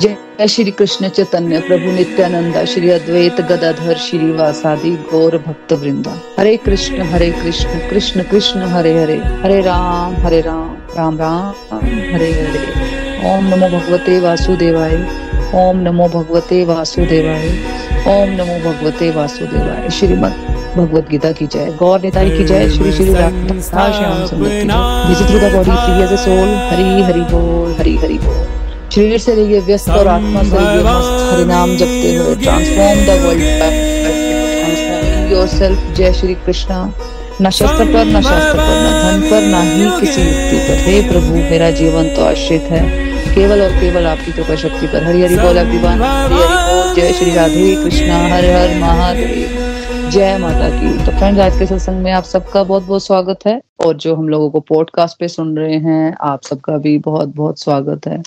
जय श्री कृष्ण चैतन्य प्रभु नित्यानंद श्री अद्वैत गदाधर श्री वासादि गौर भक्त वृंदा हरे कृष्ण हरे कृष्ण कृष्ण कृष्ण हरे हरे। हरे राम हरे राम राम राम हरे हरे। ओम नमो भगवते वासुदेवाय ओम नमो भगवते वासुदेवाय ओम नमो भगवते वासुदेवाय। श्रीमद भगवत गीता की जय। गौर निताई की जय। श्री श्री राधा श्याम सुंदर की जय visit the body free as a soul. Hari Hari बोल हरि हरि बोल। शरीर से रहिए व्यस्त और आत्मा से रहिए मस्त। हरि नाम जपते हुए ट्रांसफॉर्म द वर्ल्ड योरसेल्फ जय श्री कृष्णा। न शस्त्र पर न शास्त्र पर न धन पर न ही किसी युक्ति पर। हे प्रभु मेरा जीवन तो आश्रित है। केवल और केवल आपकी कृपा शक्ति पर। हरि हरि बोल अभिमान हरि हरि बोल। जय श्री राधे कृष्णा। हर हर महादेव। जय माता की। तो फ्रेंड्स आज के सत्संग में आप सबका बहुत बहुत स्वागत है। और जो हम लोगों को पॉडकास्ट पे सुन रहे हैं आप सबका भी बहुत बहुत स्वागत है।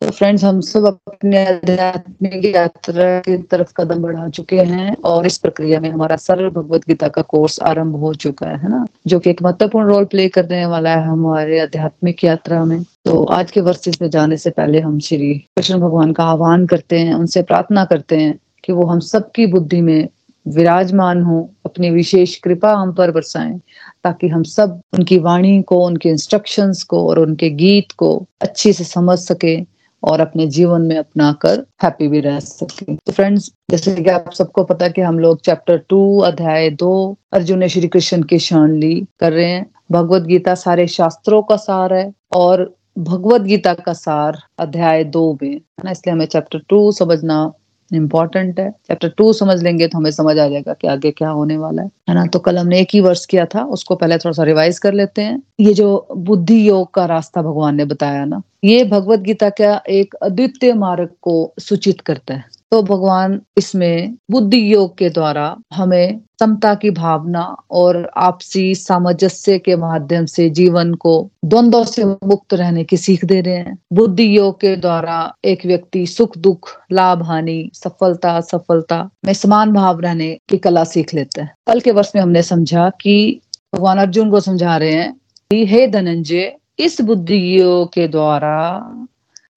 तो फ्रेंड्स हम सब अपने आध्यात्मिक यात्रा की तरफ़ कदम बढ़ा चुके हैं और इस प्रक्रिया में हमारा सरल भगवत गीता का कोर्स आरंभ हो चुका है ना? जो कि एक महत्वपूर्ण रोल प्ले करने वाला है हमारे आध्यात्मिक यात्रा में। तो आज के वर्सेस में जाने से पहले हम श्री कृष्ण भगवान का आह्वान करते हैं, उनसे प्रार्थना करते हैं कि वो हम सबकी बुद्धि में विराजमान हो, अपनी विशेष कृपा हम पर बरसाएँ, ताकि हम सब उनकी वाणी को, उनके इंस्ट्रक्शंस को और उनके गीत को अच्छे से समझ सके। और अपने जीवन में अपना कर हैप्पी भी रह सके। तो फ्रेंड्स जैसे कि आप सबको पता कि हम लोग चैप्टर टू अध्याय दो, अर्जुन ने श्री कृष्ण की शरण ली, कर रहे हैं। भगवत गीता सारे शास्त्रों का सार है और भगवत गीता का सार अध्याय दो में है ना, इसलिए हमें चैप्टर टू समझना इम्पोर्टेंट है। चैप्टर टू समझ लेंगे तो हमें समझ आ जाएगा कि आगे क्या होने वाला है है ना? तो कल हमने एक ही वर्ष किया था, उसको पहले थोड़ा सा रिवाइज कर लेते हैं। ये जो बुद्धि योग का रास्ता भगवान ने बताया ना ये भगवत गीता का एक अद्वितीय मार्ग को सूचित करता है। तो भगवान इसमें बुद्धि योग के द्वारा हमें समता की भावना और आपसी सामंजस्य के माध्यम से जीवन को द्वंद्व से मुक्त रहने की सीख दे रहे हैं। बुद्धि योग के द्वारा एक व्यक्ति सुख, दुख, लाभ, हानि, सफलता सफलता में समान भाव रहने की कला सीख लेते हैं। कल के वर्ष में हमने समझा कि भगवान अर्जुन को समझा रहे हैं कि, हे धनंजय इस बुद्धियों के द्वारा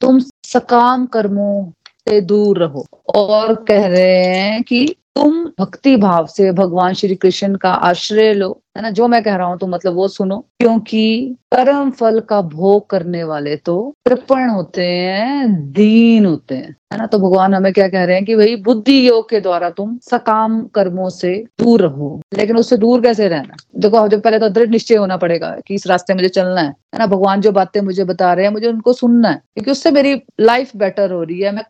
तुम सकाम कर्मों से दूर रहो और कह रहे हैं कि तुम भक्ति भाव से भगवान श्री कृष्ण का आश्रय लो। है ना? जो मैं कह रहा हूँ तो मतलब वो सुनो। क्योंकि कर्म फल का भोग करने वाले तो कृपण होते हैं, दीन होते हैं। है ना? तो भगवान हमें क्या कह रहे हैं कि भाई, बुद्धि योग के द्वारा तुम सकाम कर्मों से दूर रहो। लेकिन उससे दूर कैसे रहना? देखो जो पहले तो दृढ़ निश्चय होना पड़ेगा कि इस रास्ते मुझे चलना है। है ना? भगवान जो बातें मुझे बता रहे हैं, मुझे उनको सुनना है। क्योंकि उससे मेरी लाइफ बेटर हो रही है। मैं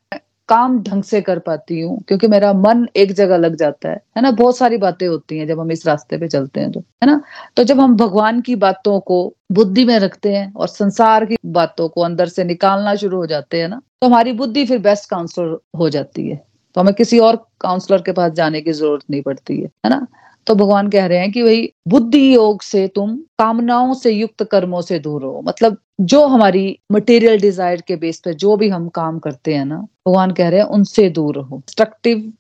काम ढंग से कर पाती हूँ, क्योंकि मेरा मन एक जगह लग जाता है है ना? बहुत सारी बातें होती हैं जब हम इस रास्ते पे चलते हैं तो है ना? तो जब हम भगवान की बातों को बुद्धि में रखते हैं और संसार की बातों को अंदर से निकालना शुरू हो जाते हैं ना तो हमारी बुद्धि फिर बेस्ट काउंसलर हो जाती है। तो हमें किसी और काउंसलर के पास जाने की ज़रूरत नहीं पड़ती है है ना? तो भगवान कह रहे हैं कि भाई बुद्धि योग से तुम कामनाओं से युक्त कर्मों से दूर हो। मतलब जो हमारी मटेरियल डिज़ायर के बेस पर जो भी हम काम करते हैं ना, भगवान कह रहे हैं, उनसे दूर रहो। डिस्ट्रक्टिव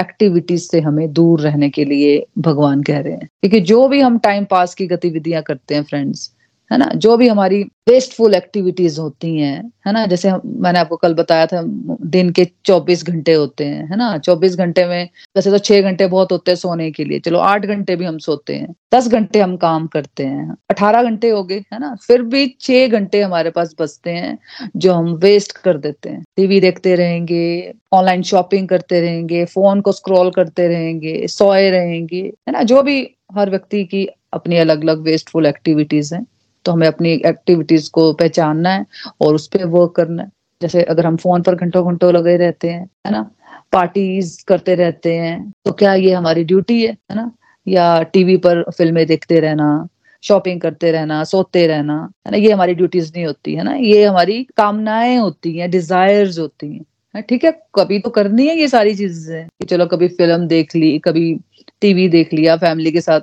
एक्टिविटीज़ से हमें दूर रहने के लिए भगवान कह रहे हैं। क्योंकि जो भी हम टाइम पास की गतिविधियाँ करते हैं फ्रेंड्स है ना? जो भी हमारी वेस्टफुल एक्टिविटीज़ होती हैं, है ना? जैसे मैंने आपको कल बताया था, दिन के 24 घंटे होते हैं, है ना? 24 घंटे में, वैसे तो छह घंटे बहुत होते हैं सोने के लिए। चलो, आठ घंटे भी हम सोते हैं, दस घंटे हम काम करते हैं, अठारह घंटे हो गए, है ना? फिर भी छह घंटे हमारे पास बचते हैं, जो हम वेस्ट कर देते हैं। टीवी देखते रहेंगे ऑनलाइन शॉपिंग करते रहेंगे फ़ोन को स्क्रॉल करते रहेंगे, सोए रहेंगे, है ना? जो भी हर व्यक्ति की अपनी अलग अलग वेस्टफुल एक्टिविटीज़ हैं। तो हमें अपनी एक्टिविटीज़ को पहचानना है और उस पर वर्क करना है। जैसे अगर हम फ़ोन पर घंटों घंटों लगे रहते हैं, है ना? पार्टीज़ करते रहते हैं तो क्या ये हमारी ड्यूटी है है ना? या टीवी पर फ़िल्में देखते रहना शॉपिंग करते रहना, सोते रहना, है ना? ये हमारी ड्यूटीज़ नहीं होती, है ना? ये हमारी कामनाएँ होती हैं डिजायर्स होती हैं। ठीक है? कभी तो करनी है ये सारी चीज़ें। कि चलो कभी फ़िल्म देख ली, कभी टीवी देख लिया, फैमिली के साथ।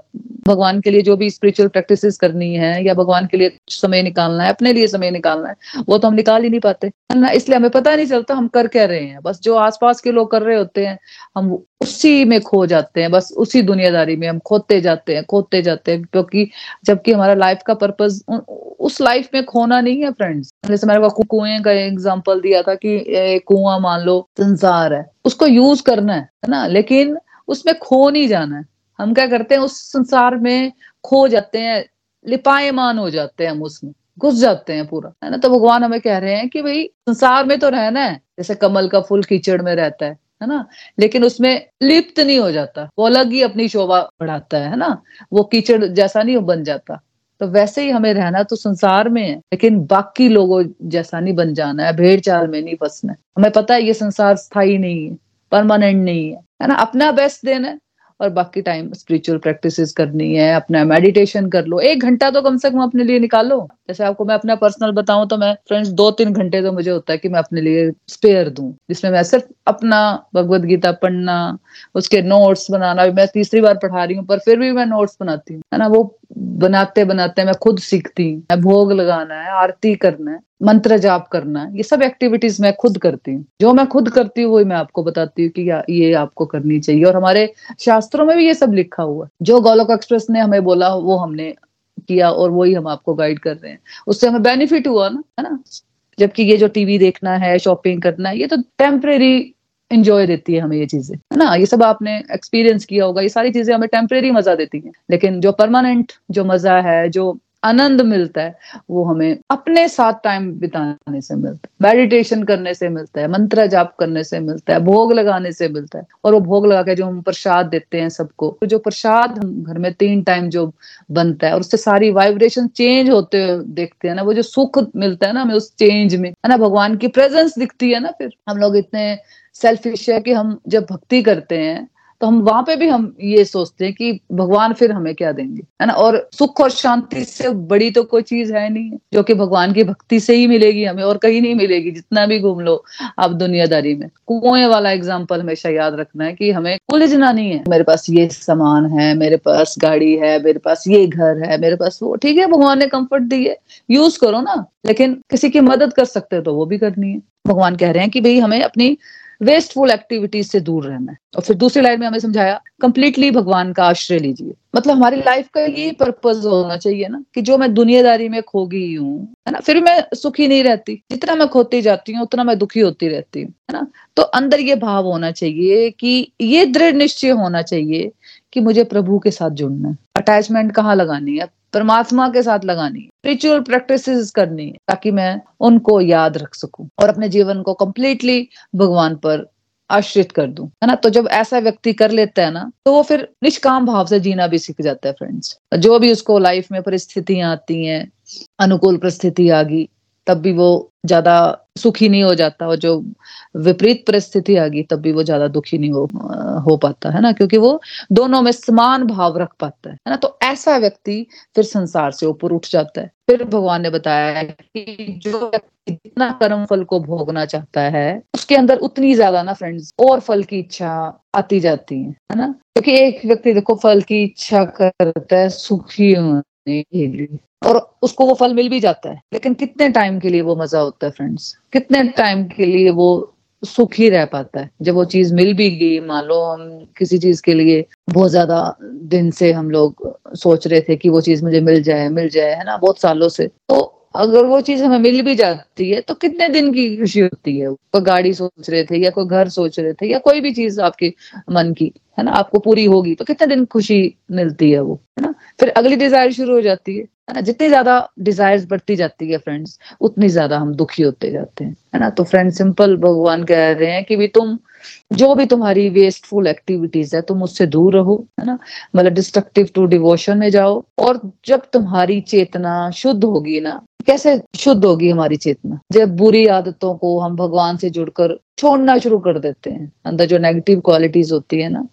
भगवान के लिए जो भी स्पिरिचुअल प्रैक्टिसेस करनी है या भगवान के लिए समय निकालना है, अपने लिए समय निकालना है, वो तो हम निकाल ही नहीं पाते। ना, इसलिए हमें पता नहीं चलता हम कर क्या रहे हैं। बस जो आसपास के लोग कर रहे होते हैं, हम उसी में खो जाते हैं, बस उसी दुनियादारी में हम खोते जाते हैं, खोते जाते हैं, क्योंकि जबकि हमारा लाइफ का पर्पज उस लाइफ में खोना नहीं है फ्रेंड्स जैसे मैंने कुएँ का एग्ज़ाम्पल दिया था कि कुआँ मान लो, संसार है। उसको यूज़ करना है ना? लेकिन उसमें खो नहीं जाना है। हम क्या करते हैं, उस संसार में खो जाते हैं, लिपायमान हो जाते हैं हम उसमें, घुस जाते हैं पूरा। है ना? तो भगवान हमें कह रहे हैं कि भाई, संसार में तो रहना है, जैसे कमल का फूल कीचड़ में रहता है है ना? लेकिन उसमें लिप्त नहीं हो जाता, वो अलग ही अपनी शोभा बढ़ाता है ना? वो कीचड़ जैसा नहीं बन जाता। तो वैसे ही हमें रहना तो संसार में है, लेकिन बाकी लोगों जैसा नहीं बन जाना है, भेड़ चाल में नहीं फंसना है। हमें पता है ये संसार स्थायी नहीं है। परमानेंट नहीं है। है ना? अपना बेस्ट देना है और बाकी टाइम स्पिरिचुअल प्रैक्टिसेस करनी है, अपना मेडिटेशन कर लो। एक घंटा तो कम से कम अपने लिए निकालो। जैसे आपको मैं अपना पर्सनल बताऊँ तो मैं फ्रेंड्स दो तीन घंटे तो मुझे होता है कि मैं अपने लिए स्पेयर दूँ, जिसमें मैं सिर्फ़ अपना भगवत गीता पढ़ना, उसके नोट्स बनाना मैं तीसरी बार पढ़ा रही हूँ, पर फिर भी मैं नोट्स बनाती हूँ, है ना? वो बनाते बनाते मैं खुद सीखती हूँ भोग लगाना है, आरती करना है, मंत्र जाप करना ये सब एक्टिविटीज़ मैं खुद करती हूँ। जो मैं खुद करती हूँ, वही मैं आपको बताती हूँ कि ये आपको करनी चाहिए। और हमारे शास्त्रों में भी ये सब लिखा हुआ जो गोलोक एक्सप्रेस ने हमें बोला, वो हमने किया और वही हम आपको गाइड कर रहे हैं। उससे हमें बेनिफिट हुआ ना, है ना? जबकि ये जो टीवी देखना है शॉपिंग करना है ये तो टेम्परेरी इंजॉय देती है हमें ये चीज़ें, है ना? ये सब आपने एक्सपीरियंस किया होगा, ये सारी चीज़ें हमें टेम्परेरी मज़ा देती हैं। लेकिन जो परमानेंट जो मज़ा है, जो आनंद मिलता है, वो हमें अपने साथ टाइम बिताने से मिलता है। मेडिटेशन करने से मिलता है, मंत्र जाप करने से मिलता है, भोग लगाने से मिलता है। और वो भोग लगा के जो हम प्रसाद देते हैं सबको तो जो प्रसाद हम घर में तीन टाइम जो बनता है और उससे सारी वाइब्रेशन चेंज होते देखते हैं ना, वो जो सुख मिलता है ना हमें उस चेंज में, है ना, भगवान की प्रेजेंस दिखती है ना फिर। हम लोग इतने सेल्फिश है कि हम जब भक्ति करते हैं तो हम वहाँ पे भी हम ये सोचते हैं कि भगवान फिर हमें क्या देंगे? है ना? और सुख और शांति से बड़ी तो कोई चीज़ है नहीं, जो कि भगवान की भक्ति से ही मिलेगी हमें और कहीं नहीं मिलेगी, जितना भी घूम लो आप दुनियादारी में। कुएँ वाला एग्ज़ाम्पल हमेशा याद रखना है कि हमें उलझना नहीं है। मेरे पास ये सामान है, मेरे पास गाड़ी है, मेरे पास ये घर है, मेरे पास वो, ठीक है, भगवान ने कंफर्ट दी है। यूज़ करो ना, लेकिन किसी की मदद कर सकते हो तो वो भी करनी है। भगवान कह रहे हैं कि भाई हमें अपनी वेस्टफुल एक्टिविटीज़ से दूर रहना है। और फिर दूसरी लाइन में हमें समझाया कंप्लीटली भगवान का आश्रय लीजिए। मतलब हमारी लाइफ का ये पर्पज होना चाहिए ना, कि जो मैं दुनियादारी में खो गई हूँ, है ना? फिर मैं सुखी नहीं रहती। जितना मैं खोती जाती हूँ, उतना मैं दुखी होती रहती हूँ, है ना? तो अंदर ये भाव होना चाहिए कि ये दृढ़ निश्चय होना चाहिए कि मुझे प्रभु के साथ जुड़ना है। अटैचमेंट कहाँ लगानी है? परमात्मा के साथ लगानी स्पिरिचुअल प्रैक्टिस करनी है, ताकि मैं उनको याद रख सकूँ और अपने जीवन को कम्प्लीटली भगवान पर आश्रित कर दू। है ना? तो जब ऐसा व्यक्ति कर लेता है ना तो वो फिर निष्काम भाव से जीना भी सीख जाता है फ्रेंड्स जो भी उसको लाइफ में परिस्थितियाँ आती हैं, अनुकूल परिस्थिति आ गई तब भी वो ज़्यादा सुखी नहीं हो जाता और जो विपरीत परिस्थिति आ गई, तब भी वो ज़्यादा दुखी नहीं हो हो पाता, है ना? क्योंकि वो दोनों में समान भाव रख पाता है ना? तो ऐसा व्यक्ति फिर संसार से ऊपर उठ जाता है। फिर भगवान ने बताया कि जो व्यक्ति जितना कर्म फल को भोगना चाहता है, उसके अंदर उतनी ज़्यादा ना फ्रेंड्स और फल की इच्छा आती जाती है है ना? क्योंकि एक व्यक्ति देखो, फल की इच्छा करता है, सुखी और उसको वो फल मिल भी जाता है। लेकिन कितने टाइम के लिए वो मज़ा होता है फ्रेंड्स कितने टाइम के लिए वो सुख ही रह पाता है? जब वो चीज़ मिल भी गई, मान लो हम किसी चीज़ के लिए बहुत ज़्यादा दिन से हम लोग सोच रहे थे कि वो चीज़ मुझे मिल जाए मिल जाए, है ना, बहुत सालों से। तो अगर वो चीज़ हमें मिल भी जाती है तो कितने दिन की खुशी होती है? कोई गाड़ी सोच रहे थे या कोई घर सोच रहे थे या कोई भी चीज़ आपके मन की, है ना, आपको पूरी होगी तो कितने दिन खुशी मिलती है वो, है ना? फिर अगली डिज़ायर शुरू हो जाती है। है ना? जितनी ज़्यादा डिज़ायर बढ़ती जाती है फ्रेंड्स उतनी ज़्यादा हम दुखी होते जाते हैं। है ना? तो फ्रेंड सिंपल भगवान कह रहे हैं कि भी तुम, जो भी तुम्हारी वेस्टफुल एक्टिविटीज़ है, तुम उससे दूर रहो। है ना? मतलब डिस्ट्रक्टिव टू डिवोशन में जाओ। और जब तुम्हारी चेतना शुद्ध होगी ना कैसे शुद्ध होगी हमारी चेतना? जब बुरी आदतों को हम भगवान से जुड़कर छोड़ना शुरू कर देते हैं, अंदर जो नेगेटिव क्वालिटीज होती है ना,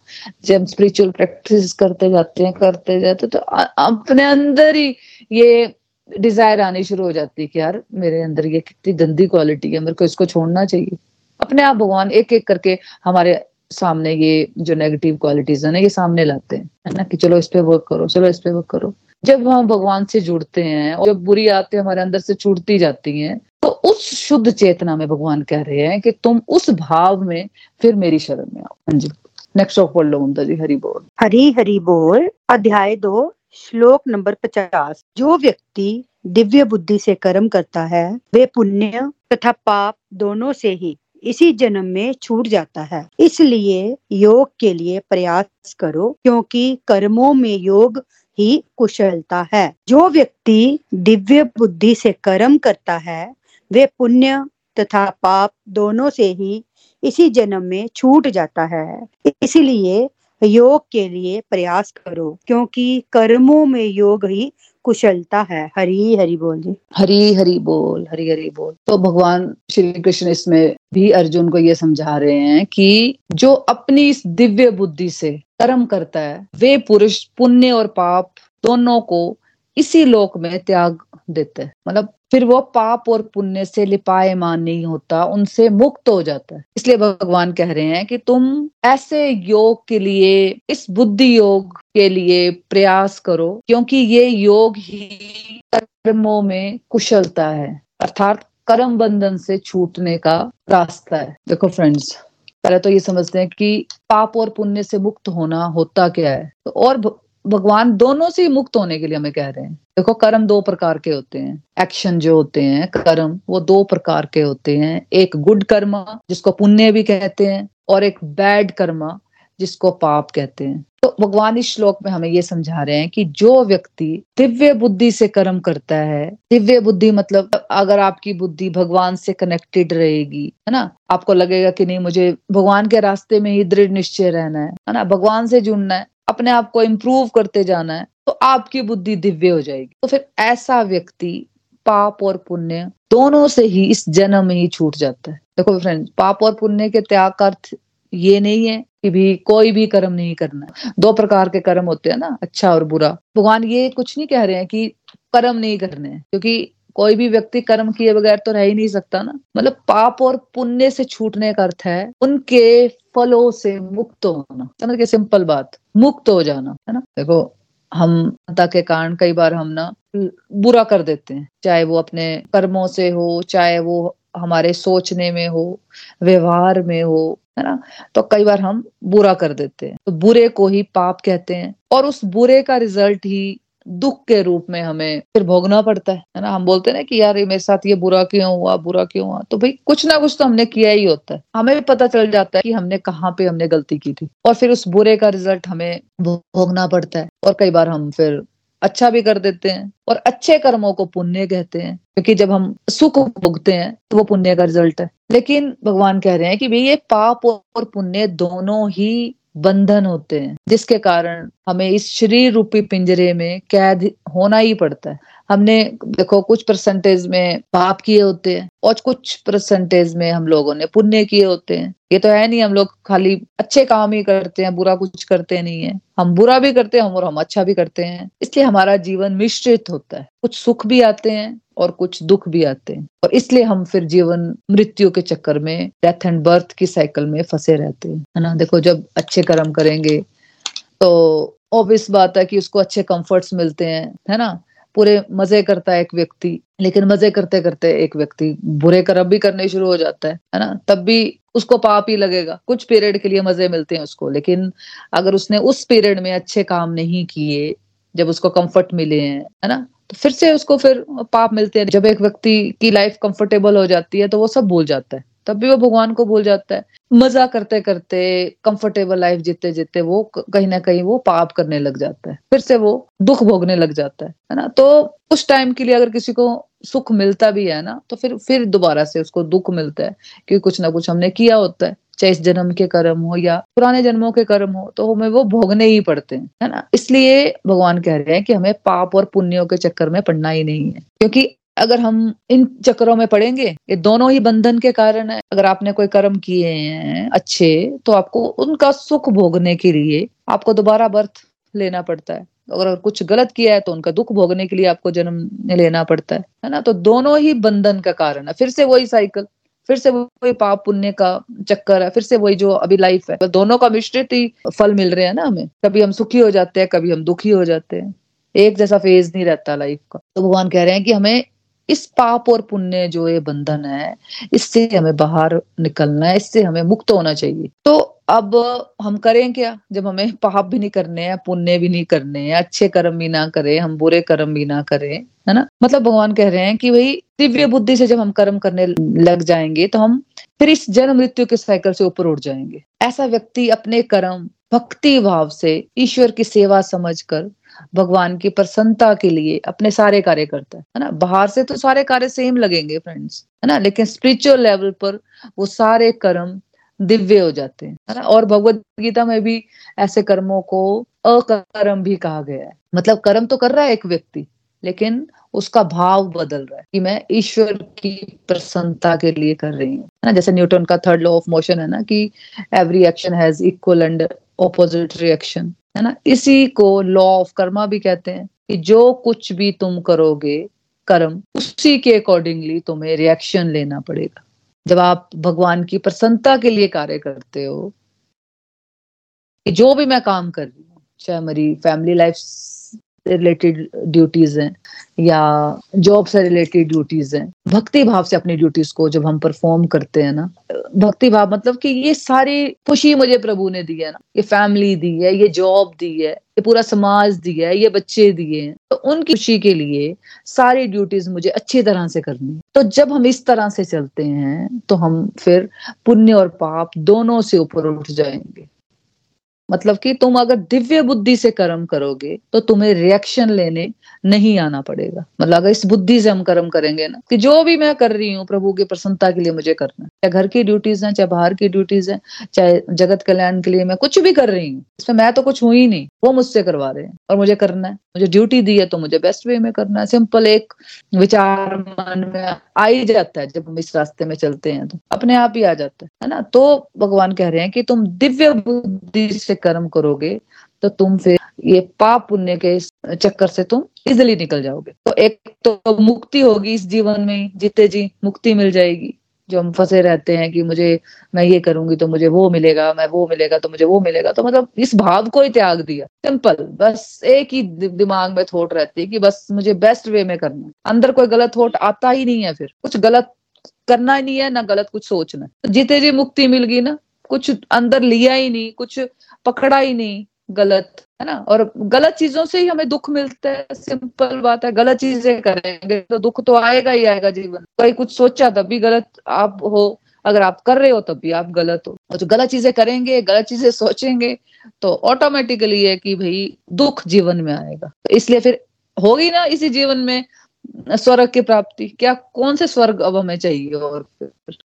जब हम स्पिरिचुअल प्रैक्टिस करते जाते हैं, करते जाते तो अपने अंदर ही ये डिज़ायर आनी शुरू हो जाती है कि यार, मेरे अंदर ये कितनी गंदी क्वालिटी है, मेरे को इसको छोड़ना चाहिए। अपने आप भगवान एक एक करके हमारे सामने ये जो नेगेटिव क्वालिटीज है ना, ये सामने लाते हैं। है ना कि चलो इस पे वर्क करो, चलो इस पे वर्क करो। जब हम भगवान से जुड़ते हैं और जब बुरी आते हमारे अंदर से छूटती जाती हैं तो उस शुद्ध चेतना में भगवान कह रहे हैं कि तुम उस भाव में फिर मेरी शरण में आओ। हाँ जी। नेक्स्ट श्लोक पढ़ लो जी, हरी बोल। हरी हरी बोल। अध्याय दो, श्लोक नंबर पचास। जो व्यक्ति दिव्य बुद्धि से कर्म करता है, वे पुण्य तथा पाप दोनों से ही इसी जन्म में छूट जाता है। इसलिए योग के लिए प्रयास करो, क्योंकि कर्मों में योग ही कुशलता है। जो व्यक्ति दिव्य बुद्धि से कर्म करता है, वे पुण्य तथा पाप दोनों से ही इसी जन्म में छूट जाता है। इसीलिए योग के लिए प्रयास करो, क्योंकि कर्मों में योग ही कुशलता है। हरी हरी बोल जी। हरी हरी बोल, हरी हरी बोल। तो भगवान श्री कृष्ण इसमें भी अर्जुन को ये समझा रहे हैं कि जो अपनी इस दिव्य बुद्धि से कर्म करता है, वे पुरुष, पुण्य और पाप दोनों को इसी लोक में त्याग देते हैं। मतलब फिर वो पाप और पुण्य से लिपायमान नहीं होता, उनसे मुक्त हो जाता है। इसलिए भगवान कह रहे हैं कि तुम ऐसे योग के लिए, इस बुद्धि योग के लिए प्रयास करो, क्योंकि ये योग ही कर्मों में कुशलता है। अर्थात कर्म बंधन से छूटने का रास्ता है। देखो फ्रेंड्स पहले तो ये समझते हैं कि पाप और पुण्य से मुक्त होना होता क्या है? तो और भगवान दोनों से मुक्त होने के लिए हमें कह रहे हैं। देखो, कर्म दो प्रकार के होते हैं। एक्शन जो होते हैं, कर्म, वो दो प्रकार के होते हैं। एक गुड कर्म जिसको पुण्य भी कहते हैं, और एक बैड कर्म जिसको पाप कहते हैं। तो भगवान इस श्लोक में हमें ये समझा रहे हैं कि जो व्यक्ति दिव्य बुद्धि से कर्म करता है, दिव्य बुद्धि मतलब अगर आपकी बुद्धि भगवान से कनेक्टेड रहेगी, है ना? आपको लगेगा कि नहीं, मुझे भगवान के रास्ते में ही दृढ़ निश्चय रहना है है ना? भगवान से जुड़ना है। अपने आप को इम्प्रूव करते जाना है तो आपकी बुद्धि दिव्य हो जाएगी। तो फिर ऐसा व्यक्ति, पाप और पुण्य दोनों से ही इस जन्म में ही छूट जाता है। देखो फ्रेंड पाप और पुण्य के त्याग का अर्थ ये नहीं है कि भी कोई भी कर्म नहीं करना दो प्रकार के कर्म होते हैं ना अच्छा और बुरा। भगवान ये कुछ नहीं कह रहे हैं कि कर्म नहीं करने क्योंकि कोई भी व्यक्ति कर्म किए बगैर तो रह ही नहीं सकता ना। मतलब पाप और पुण्य से छूटने का अर्थ है, उनके फलों से मुक्त होना। समझ के सिंपल बात। मुक्त हो जाना, है ना? देखो, हम के कारण कई बार हम ना बुरा कर देते हैं। चाहे वो अपने कर्मों से हो, चाहे वो हमारे सोचने में हो, व्यवहार में हो, है ना? तो कई बार हम बुरा कर देते हैं। तो बुरे को ही पाप कहते हैं और उस बुरे का रिज़ल्ट ही दुख के रूप में हमें फिर भोगना पड़ता है ना? हम बोलते हैं ना कि यार, ये मेरे साथ ये बुरा क्यों हुआ, बुरा क्यों हुआ? तो भाई, कुछ ना कुछ तो हमने किया ही होता है। हमें भी पता चल जाता है कि हमने कहाँ पे हमने गलती की थी। और फिर उस बुरे का रिज़ल्ट हमें भोगना पड़ता है। और कई बार हम फिर अच्छा भी कर देते हैं और अच्छे कर्मों को पुण्य कहते हैं। क्योंकि जब हम सुख भोगते हैं तो वो पुण्य का रिज़ल्ट है। लेकिन भगवान कह रहे हैं कि भाई, ये पाप और पुण्य दोनों ही बंधन होते हैं, जिसके कारण हमें इस शरीर रूपी पिंजरे में कैद होना ही पड़ता है। हमने, देखो, कुछ परसेंटेज में पाप किए होते हैं और कुछ परसेंटेज में हम लोगों ने पुण्य किए होते हैं। ये तो है नहीं, हम लोग खाली अच्छे काम ही करते हैं, बुरा कुछ करते नहीं है। हम बुरा भी करते हैं और हम अच्छा भी करते हैं। इसलिए हमारा जीवन मिश्रित होता है। कुछ सुख भी आते हैं और कुछ दुख भी आते हैं। और इसलिए हम फिर जीवन मृत्यु के चक्कर में डेथ एंड बर्थ की साइकिल में फंसे रहते हैं, है ना? देखो, जब अच्छे कर्म करेंगे तो ऑब्वियस बात है कि उसको अच्छे कंफर्ट्स मिलते हैं, है ना? पूरे मज़े करता है एक व्यक्ति, लेकिन मज़े करते करते एक व्यक्ति बुरे कर्म भी करने शुरू हो जाता है है ना? तब भी उसको पाप ही लगेगा। कुछ पीरियड के लिए मज़े मिलते हैं उसको, लेकिन अगर उसने उस पीरियड में अच्छे काम नहीं किए, जब उसको कंफर्ट मिले हैं, है ना? फिर से उसको फिर पाप मिलते हैं। जब एक व्यक्ति की लाइफ कंफर्टेबल हो जाती है तो वो सब भूल जाता है। तब भी वो भगवान को भूल जाता है। मज़ा करते करते कंफर्टेबल लाइफ जीते जीते वो कहीं ना कहीं वो पाप करने लग जाता है। फिर से वो दुख भोगने लग जाता है है ना? तो उस टाइम के लिए अगर किसी को सुख मिलता भी है ना तो फिर फिर दोबारा से उसको दुख मिलता है, क्योंकि कुछ ना कुछ हमने किया होता है। चाहे इस जन्म के कर्म हो या पुराने जन्मों के कर्म हो तो हमें वो भोगने ही पड़ते हैं, है ना? इसलिए भगवान कह रहे हैं कि हमें पाप और पुण्यों के चक्कर में पड़ना ही नहीं है, क्योंकि अगर हम इन चक्रों में पड़ेंगे, ये दोनों ही बंधन के कारण है। अगर आपने कोई कर्म किए हैं अच्छे तो आपको उनका सुख भोगने के लिए आपको दोबारा बर्थ लेना पड़ता है। अगर कुछ गलत किया है तो उनका दुख भोगने के लिए आपको जन्म लेना पड़ता है है ना? तो दोनों ही बंधन का कारण है। फिर से वही साइकिल फिर से वही पाप पुण्य का चक्कर है, फिर से वही जो अभी लाइफ है। दोनों का मिश्रित ही फल मिल रहे हैं ना हमें। कभी हम सुखी हो जाते हैं, कभी हम दुखी हो जाते हैं। एक जैसा फ़ेज़ नहीं रहता लाइफ का। तो भगवान कह रहे हैं कि हमें इस पाप और पुण्य जो ये बंधन है, इससे हमें बाहर निकलना है, इससे हमें मुक्त होना चाहिए। तो अब हम करें क्या? जब हमें पाप भी नहीं करने हैं, पुण्य भी नहीं करने हैं, अच्छे कर्म भी ना करें, हम बुरे कर्म भी ना करें, है ना? मतलब भगवान कह रहे हैं कि भाई, दिव्य बुद्धि से जब हम कर्म करने लग जाएँगे तो हम फिर इस जन्म मृत्यु के साइकिल से ऊपर उठ जाएँगे। ऐसा व्यक्ति अपने कर्म, भक्ति भाव से, ईश्वर की सेवा समझकर, भगवान की प्रसन्नता के लिए अपने सारे कार्य करता है ना? बाहर से तो सारे कार्य सेम लगेंगे फ्रेंड्स है ना? लेकिन स्पिरिचुअल लेवल पर वो सारे कर्म दिव्य हो जाते हैं, है ना? और भगवत गीता में भी ऐसे कर्मों को अकर्म भी कहा गया है। मतलब कर्म तो कर रहा है एक व्यक्ति, लेकिन उसका भाव बदल रहा है कि मैं ईश्वर की प्रसन्नता के लिए कर रही हूँ ना? जैसे न्यूटन का थर्ड लॉ ऑफ़ मोशन है ना कि every action has equal and opposite reaction है ना? इसी को लॉ ऑफ़ कर्मा भी कहते हैं कि जो कुछ भी तुम करोगे कर्म, उसी के अकॉर्डिंगली तुम्हें रिएक्शन लेना पड़ेगा। जब आप भगवान की प्रसन्नता के लिए कार्य करते हो, कि जो भी मैं काम कर रही हूँ, चाहे मेरी फैमिली लाइफ रिलेटेड ड्यूटीज़ हैं, या जॉब से रिलेटेड ड्यूटीज़ हैं। भक्ति भाव से अपनी ड्यूटीज़ को जब हम परफॉर्म करते हैं ना, भक्ति भाव मतलब कि ये सारी खुशी मुझे प्रभु ने दी है ना। ये फैमिली दी है, ये जॉब दी है, ये पूरा समाज दिया है, ये बच्चे दिए हैं। तो उनकी खुशी के लिए सारी ड्यूटीज़ मुझे अच्छी तरह से करनी तो जब हम इस तरह से चलते हैं तो हम फिर पुण्य और पाप दोनों से ऊपर उठ जाएँगे। मतलब कि तुम अगर दिव्य बुद्धि से कर्म करोगे तो तुम्हें रिएक्शन लेने नहीं आना पड़ेगा। मतलब अगर इस बुद्धि से हम कर्म करेंगे ना, कि जो भी मैं कर रही हूँ प्रभु की प्रसन्नता के लिए मुझे करना है। चाहे घर की ड्यूटीज़ हैं, चाहे बाहर की ड्यूटीज़ हैं, चाहे जगत कल्याण के लिए मैं कुछ भी कर रही हूँ, इसमें मैं तो कुछ हुई ही नहीं। वो मुझसे करवा रहे हैं और मुझे करना है। मुझे ड्यूटी दी है तो मुझे बेस्ट वे में करना है। सिंपल एक विचार मन में आ ही जाता है जब हम इस रास्ते में चलते हैं तो। अपने आप ही आ जाता है ना? तो भगवान कह रहे हैं कि तुम दिव्य बुद्धि से कर्म करोगे तो तुम फिर ये पाप पुण्य के चक्कर से तुम इजिली निकल जाओगे। तो एक तो मुक्ति होगी इस जीवन में, जीते जी मुक्ति मिल जाएगी। जो हम फंसे रहते हैं कि मुझे, मैं ये करूँगी तो मुझे वो मिलेगा, मैं वो मिलेगा तो मुझे वो मिलेगा। तो मतलब इस भाव को ही त्याग दिया। सिंपल, बस एक ही दिमाग में थोट रहती है कि बस मुझे बेस्ट वे में करना अंदर कोई गलत थोट आता ही नहीं है फिर। कुछ गलत करना ही नहीं है, ना गलत कुछ सोचना तो जीते जी मुक्ति मिल गई ना, कुछ अंदर लिया ही नहीं, कुछ पकड़ा ही नहीं गलत, है ना? और गलत चीज़ों से ही हमें दुख मिलता है, सिंपल बात है, गलत चीज़ें करेंगे तो दुख तो आएगा ही आएगा जीवन। कहीं कुछ सोचा तब भी गलत आप हो, अगर आप कर रहे हो तब भी आप गलत हो। और जो गलत चीज़ें करेंगे, गलत चीज़ें सोचेंगे तो ऑटोमेटिकली है कि भाई दुख जीवन में आएगा। तो इसलिए फिर होगी ना इसी जीवन में स्वर्ग की प्राप्ति। क्या कौन से स्वर्ग अब हमें चाहिए और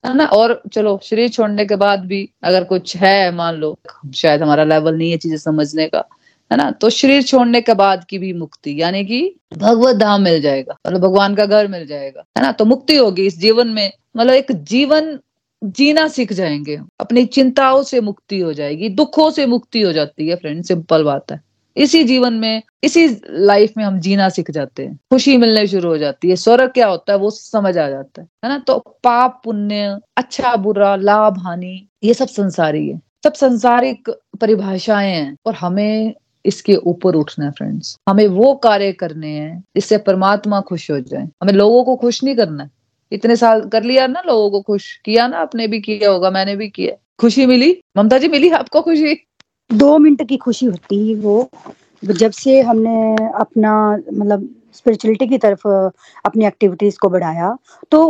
है ना? और चलो, शरीर छोड़ने के बाद भी अगर कुछ है, मान लो, शायद हमारा लेवल नहीं है चीज़ें समझने का, है ना? तो शरीर छोड़ने के बाद की भी मुक्ति, यानी कि भगवत धाम मिल जाएगा मतलब भगवान का घर मिल जाएगा, है ना? तो मुक्ति होगी इस जीवन में मतलब एक जीवन जीना सीख जाएँगे अपनी चिंताओं से मुक्ति हो जाएगी, दुखों से मुक्ति हो जाती है फ्रेंड सिंपल बात है। इसी जीवन में, इसी लाइफ में हम जीना सीख जाते हैं। खुशी मिलने शुरू हो जाती है। स्वर्ग क्या होता है, वो समझ आ जाता है। है ना? तो पाप, पुण्य अच्छा बुरा, लाभ, हानि, ये सब संसारी है। सब संसारिक परिभाषाएँ हैं और हमें इसके ऊपर उठना है फ्रेंड्स हमें वो कार्य करने हैं जिससे परमात्मा खुश हो जाए। हमें लोगों को खुश नहीं करना इतने साल कर लिया ना लोगों को खुश। किया ना, आपने भी किया होगा, मैंने भी किया। खुशी मिली? ममता जी, मिली आपको खुशी? दो मिनट की खुशी होती है वो। जब से हमने अपना मतलब स्पिरिचुअलिटी की तरफ़ अपनी एक्टिविटीज़ को बढ़ाया तो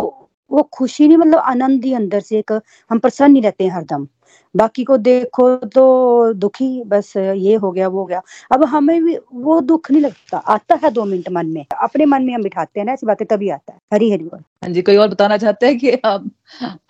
वो खुशी नहीं मतलब आनंद ही अंदर से एक हम प्रसन्न ही रहते हैं हरदम बाकी को देखो तो दुखी बस ये हो गया वो हो गया। अब हमें भी वो दुख नहीं लगता आता है दो मिनट मन में। अपने मन में हम बिठाते हैं ना ऐसी बातें तभी आता है हरी हरी बोल। हाँ जी कोई और बताना चाहते हैं कि आप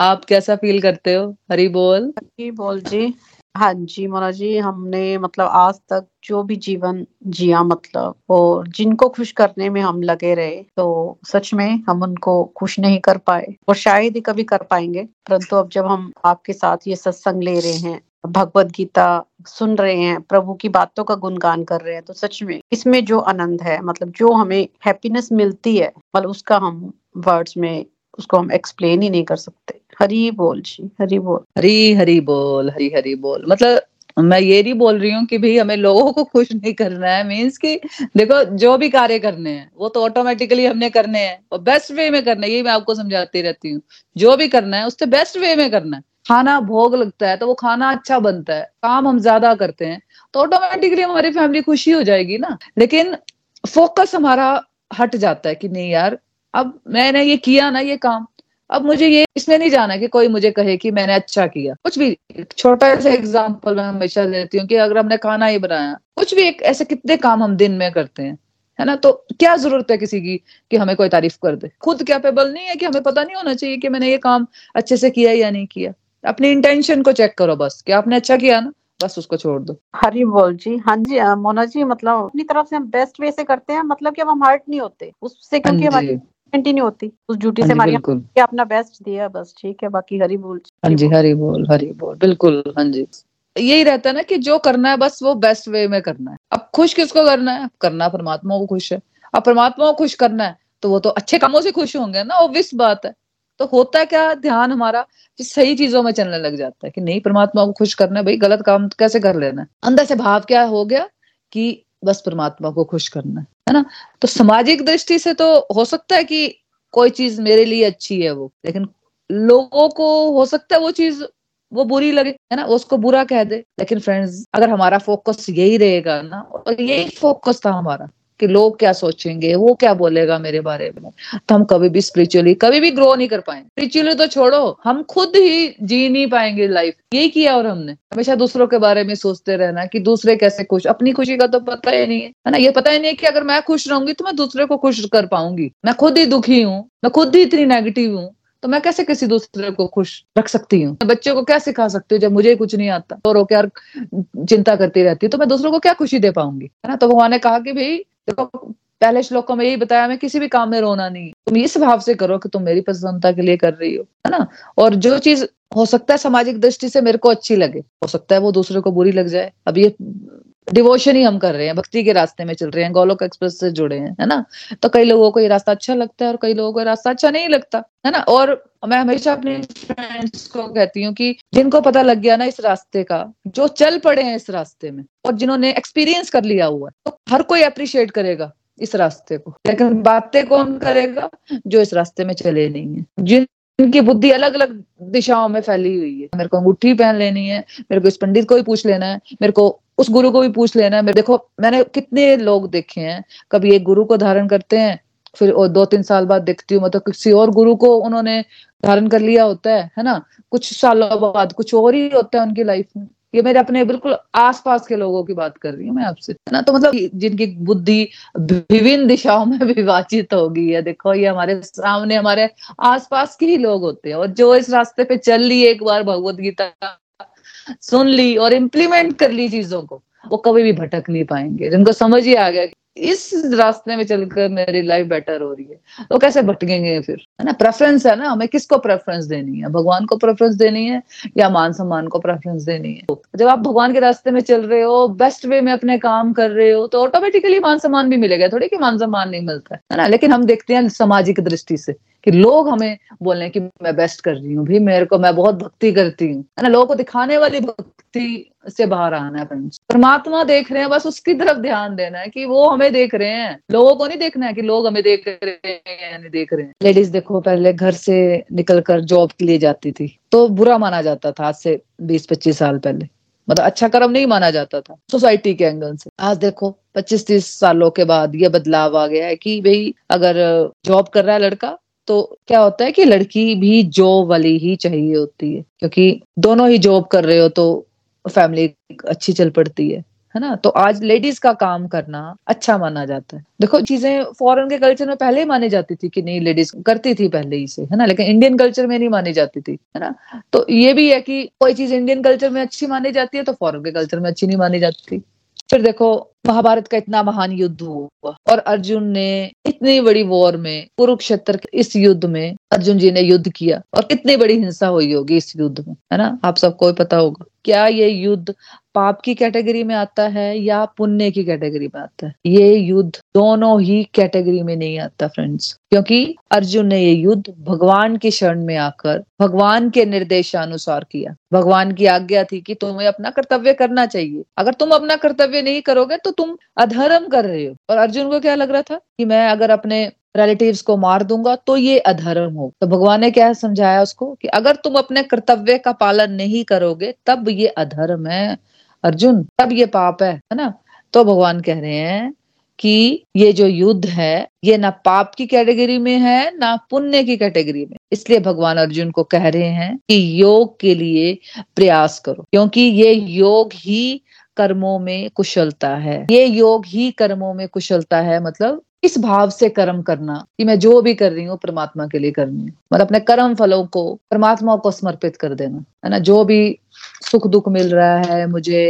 आप कैसा फील करते हो? हरी बोल। हरी बोल जी। हाँ जी मोना जी, हमने मतलब आज तक जो भी जीवन जिया मतलब और जिनको खुश करने में हम लगे रहे तो सच में हम उनको खुश नहीं कर पाए और शायद ही कभी कर पाएँगे। परंतु अब जब हम आपके साथ ये सत्संग ले रहे हैं भगवत गीता सुन रहे हैं, प्रभु की बातों का गुणगान कर रहे हैं तो सच में इसमें जो आनंद है मतलब जो हमें हैप्पीनेस मिलती है मतलब उसका हम वर्ड्स में, उसको हम एक्सप्लेन ही नहीं कर सकते। हरी बोल जी, हरी बोल। हरी हरी बोल, हरी हरी बोल। मतलब मैं ये नहीं बोल रही हूँ कि भाई हमें लोगों को खुश नहीं करना है मीन्स कि देखो, जो भी कार्य करने हैं, वो तो ऑटोमेटिकली हमने करने हैं, और बेस्ट वे में करना है, ये मैं आपको समझाती रहती हूँ। जो भी करना है, उससे बेस्ट वे में करना है। खाना भोग लगता है तो वो खाना अच्छा बनता है, काम हम ज़्यादा करते हैं तो ऑटोमेटिकली हमारी फैमिली खुशी हो जाएगी ना। लेकिन फोकस हमारा हट जाता है कि नहीं यार, अब मैंने ये किया ना, ये काम अब मुझे ये इसमें नहीं जाना कि कोई मुझे कहे कि मैंने अच्छा किया। कुछ भी छोटा सा एग्ज़ाम्पल मैं हमेशा देती हूँ कि अगर हमने खाना ही बनाया कुछ भी एक ऐसे कितने काम हम दिन में करते हैं है ना? तो क्या ज़रूरत है किसी की कि हमें कोई तारीफ़ कर दे? खुद कैपेबल नहीं है कि हमें पता नहीं होना चाहिए कि मैंने ये काम अच्छे से किया या नहीं किया। अपनी इंटेंशन को चेक करो बस कि आपने अच्छा किया ना बस उसको छोड़ दो। हरी बोल जी हाँ जी मोना जी मतलब अपनी तरफ़ से हम बेस्ट वे से करते हैं मतलब कि अब हम हर्ट नहीं होते उससे हाँ क्योंकि हमारी कंटिन्यू होती। उस ड्यूटी से हमारी अपना बेस्ट दिया बस ठीक है बाकी हरी बोल हाँ जी हरी बोल हरी बोल बिल्कुल हाँ जी। यही रहता है ना कि जो करना है बस वो बेस्ट वे में करना है। अब खुश किसको करना है? करना परमात्मा को खुश है। अब परमात्मा को खुश करना है तो वो तो अच्छे कामों से खुश होंगे ना ऑब्वियस बात है। तो होता है क्या ध्यान हमारा कि सही चीज़ों में चलने लग जाता है कि नहीं परमात्मा को खुश करना है भाई गलत काम कैसे कर लेना है? अंदर से भाव क्या हो गया कि बस परमात्मा को खुश करना है है ना? तो सामाजिक दृष्टि से तो हो सकता है कि कोई चीज़ मेरे लिए अच्छी है वो, लेकिन लोगों को हो सकता है वो चीज़, वो बुरी लगे, है ना? उसको बुरा कह दे। लेकिन फ्रेंड्स अगर हमारा फोकस यही रहेगा ना, और यही फोकस था हमारा कि लोग क्या सोचेंगे, वो क्या बोलेगा मेरे बारे में? तो हम कभी भी स्पिरिचुअली कभी भी ग्रो नहीं कर पाएँगे। स्पिरिचुअली तो छोड़ो, हम खुद ही जी नहीं पाएँगे लाइफ यही किया और हमने। हमेशा दूसरों के बारे में सोचते रहना कि दूसरे कैसे खुश, अपनी खुशी का तो पता ही नहीं है। ना? ये पता ही नहीं है कि अगर मैं खुश रहूँगी तो मैं दूसरे को खुश कर पाऊँगी। मैं खुद ही दुखी हूँ, मैं खुद ही इतनी नेगेटिव हूँ तो मैं कैसे किसी दूसरे को खुश रख सकती हूँ? बच्चे को क्या सिखा सकती हूँ जब मुझे कुछ नहीं आता? और वो क्या चिंता करती रहती है तो मैं दूसरों को क्या खुशी दे पाऊँगी? है ना? तो भगवान ने कहा कि भाई देखो, पहले श्लोकों में यही बताया, मैं किसी भी काम में रोना नहीं। तुम इस भाव से करो कि तुम मेरी प्रसन्नता के लिए कर रही हो, है ना? और जो चीज़ हो सकता है सामाजिक दृष्टि से मेरे को अच्छी लगे, हो सकता है वो दूसरे को बुरी लग जाए। अब ये डिवोशन ही हम कर रहे हैं, भक्ति के रास्ते में चल रहे हैं, गोलोक एक्सप्रेस से जुड़े हैं, है ना? तो कई लोगों को ये रास्ता अच्छा लगता है और कई लोगों को रास्ता अच्छा नहीं लगता, है ना? और मैं हमेशा अपने फ्रेंड्स को कहती हूँ कि जिनको पता लग गया ना इस रास्ते का, जो चल पड़े हैं इस रास्ते में और जिन्होंने एक्सपीरियंस कर लिया हुआ है तो हर कोई अप्रिशिएट करेगा इस रास्ते को। लेकिन बातें कौन करेगा जो इस रास्ते में चले नहीं है? जिन इनकी बुद्धि अलग अलग दिशाओं में फैली हुई है। मेरे को अंगूठी पहन लेनी है, मेरे को इस पंडित को भी पूछ लेना है, मेरे को उस गुरु को भी पूछ लेना। मेरे देखो, मैंने कितने लोग देखे हैं। कभी एक गुरु को धारण करते हैं, फिर और दो तीन साल बाद देखती हूँ। मतलब किसी और गुरु को उन्होंने धारण कर लिया होता है है ना? कुछ सालों बाद, कुछ और ही होता है उनकी लाइफ में। ये मेरे अपने बिल्कुल आसपास के लोगों की बात कर रही हूँ मैं आपसे, है ना? तो मतलब जिनकी बुद्धि विभिन्न दिशाओं में विभाजित हो गई है। देखो, ये हमारे सामने हमारे आसपास के ही लोग होते हैं। और जो इस रास्ते पे चल ली एक बार भगवत गीता सुन ली और इम्प्लीमेंट कर ली चीज़ों को। वो कभी भी भटक नहीं पाएँगे। जिनको समझ ही आ गया इस रास्ते में चलकर मेरी लाइफ बेटर हो रही है तो कैसे भटकेंगे फिर? है ना? प्रेफरेंस है ना? हमें किसको प्रेफरेंस देनी है? भगवान को प्रेफरेंस देनी है या मान सम्मान को प्रेफरेंस देनी है? तो जब आप भगवान के रास्ते में चल रहे हो बेस्ट वे में अपने काम कर रहे हो तो ऑटोमेटिकली मान सम्मान भी मिलेगा। थोड़ी कि मान सम्मान नहीं मिलता है ना? लेकिन हम देखते हैं सामाजिक दृष्टि से। कि लोग हमें बोले कि मैं बेस्ट कर रही हूँ भी मेरे को, मैं बहुत भक्ति करती हूँ। है ना, लोगों को दिखाने वाली भक्ति से बाहर आना है फ्रेंड्स परमात्मा देख रहे हैं, बस उसकी तरफ़ ध्यान देना है कि वो हमें देख रहे हैं। लोगों को नहीं देखना है कि लोग हमें देख रहे हैं या नहीं देख रहे हैं। लेडीज़ देखो, पहले घर से निकल कर जॉब के लिए जाती थी तो बुरा माना जाता था आज से बीस पच्चीस साल पहले। मतलब अच्छा कर्म नहीं माना जाता था सोसाइटी के एंगल से। आज देखो, पच्चीस तीस सालों के बाद ये बदलाव आ गया है कि भाई अगर जॉब कर रहा है लड़का तो क्या होता है कि लड़की भी जॉब वाली ही चाहिए होती है, क्योंकि दोनों ही जॉब कर रहे हो तो फैमिली अच्छी चल पड़ती है है ना? तो आज लेडीज़ का काम करना अच्छा माना जाता है। देखो, चीज़ें फॉरेन के कल्चर में पहले ही मानी जाती थी कि नहीं लेडीज़ करती थी पहले ही से, है ना? लेकिन इंडियन कल्चर में नहीं मानी जाती थी, है ना? तो ये भी है कि कोई चीज़ इंडियन कल्चर में अच्छी मानी जाती है तो फॉरेन के कल्चर में अच्छी नहीं मानी जाती। फिर देखो महाभारत का इतना महान युद्ध हुआ और अर्जुन ने इतनी बड़ी वॉर में कुरुक्षेत्र इस युद्ध में अर्जुन जी ने युद्ध किया और कितनी बड़ी हिंसा हुई होगी इस युद्ध में, है ना? आप सबको पता होगा। क्या ये युद्ध पाप की कैटेगरी में आता है या पुण्य की कैटेगरी में आता है? ये युद्ध दोनों ही कैटेगरी में नहीं आता फ्रेंड्स क्योंकि अर्जुन ने ये युद्ध भगवान की शरण में आकर भगवान के निर्देशानुसार किया। भगवान की आज्ञा थी कि तुम्हें अपना कर्तव्य करना चाहिए। अगर तुम अपना कर्तव्य नहीं करोगे तो तुम अधर्म कर रहे हो। और अर्जुन को क्या लग रहा था? कि मैं अगर अपने रिलेटिव्स को मार दूँगा तो ये अधर्म हो। तो भगवान ने क्या समझाया उसको? कि अगर तुम अपने कर्तव्य का पालन नहीं करोगे, तब ये अधर्म है। अर्जुन, तब ये पाप है है ना? तो भगवान कह रहे हैं कि ये जो युद्ध है, ये ना पाप की कैटेगरी में है, ना पुण्य की कैटेगरी में। इसलिए भगवान अर्जुन को कह रहे हैं कि योग के लिए प्रयास करो, क्योंकि ये योग ही कर्मों में कुशलता है। ये योग ही कर्मों में कुशलता है मतलब इस भाव से कर्म करना कि मैं जो भी कर रही हूँ, परमात्मा के लिए करनी मतलब अपने कर्म फलों को परमात्मा को समर्पित कर देना, है ना? जो भी सुख दुख मिल रहा है, मुझे,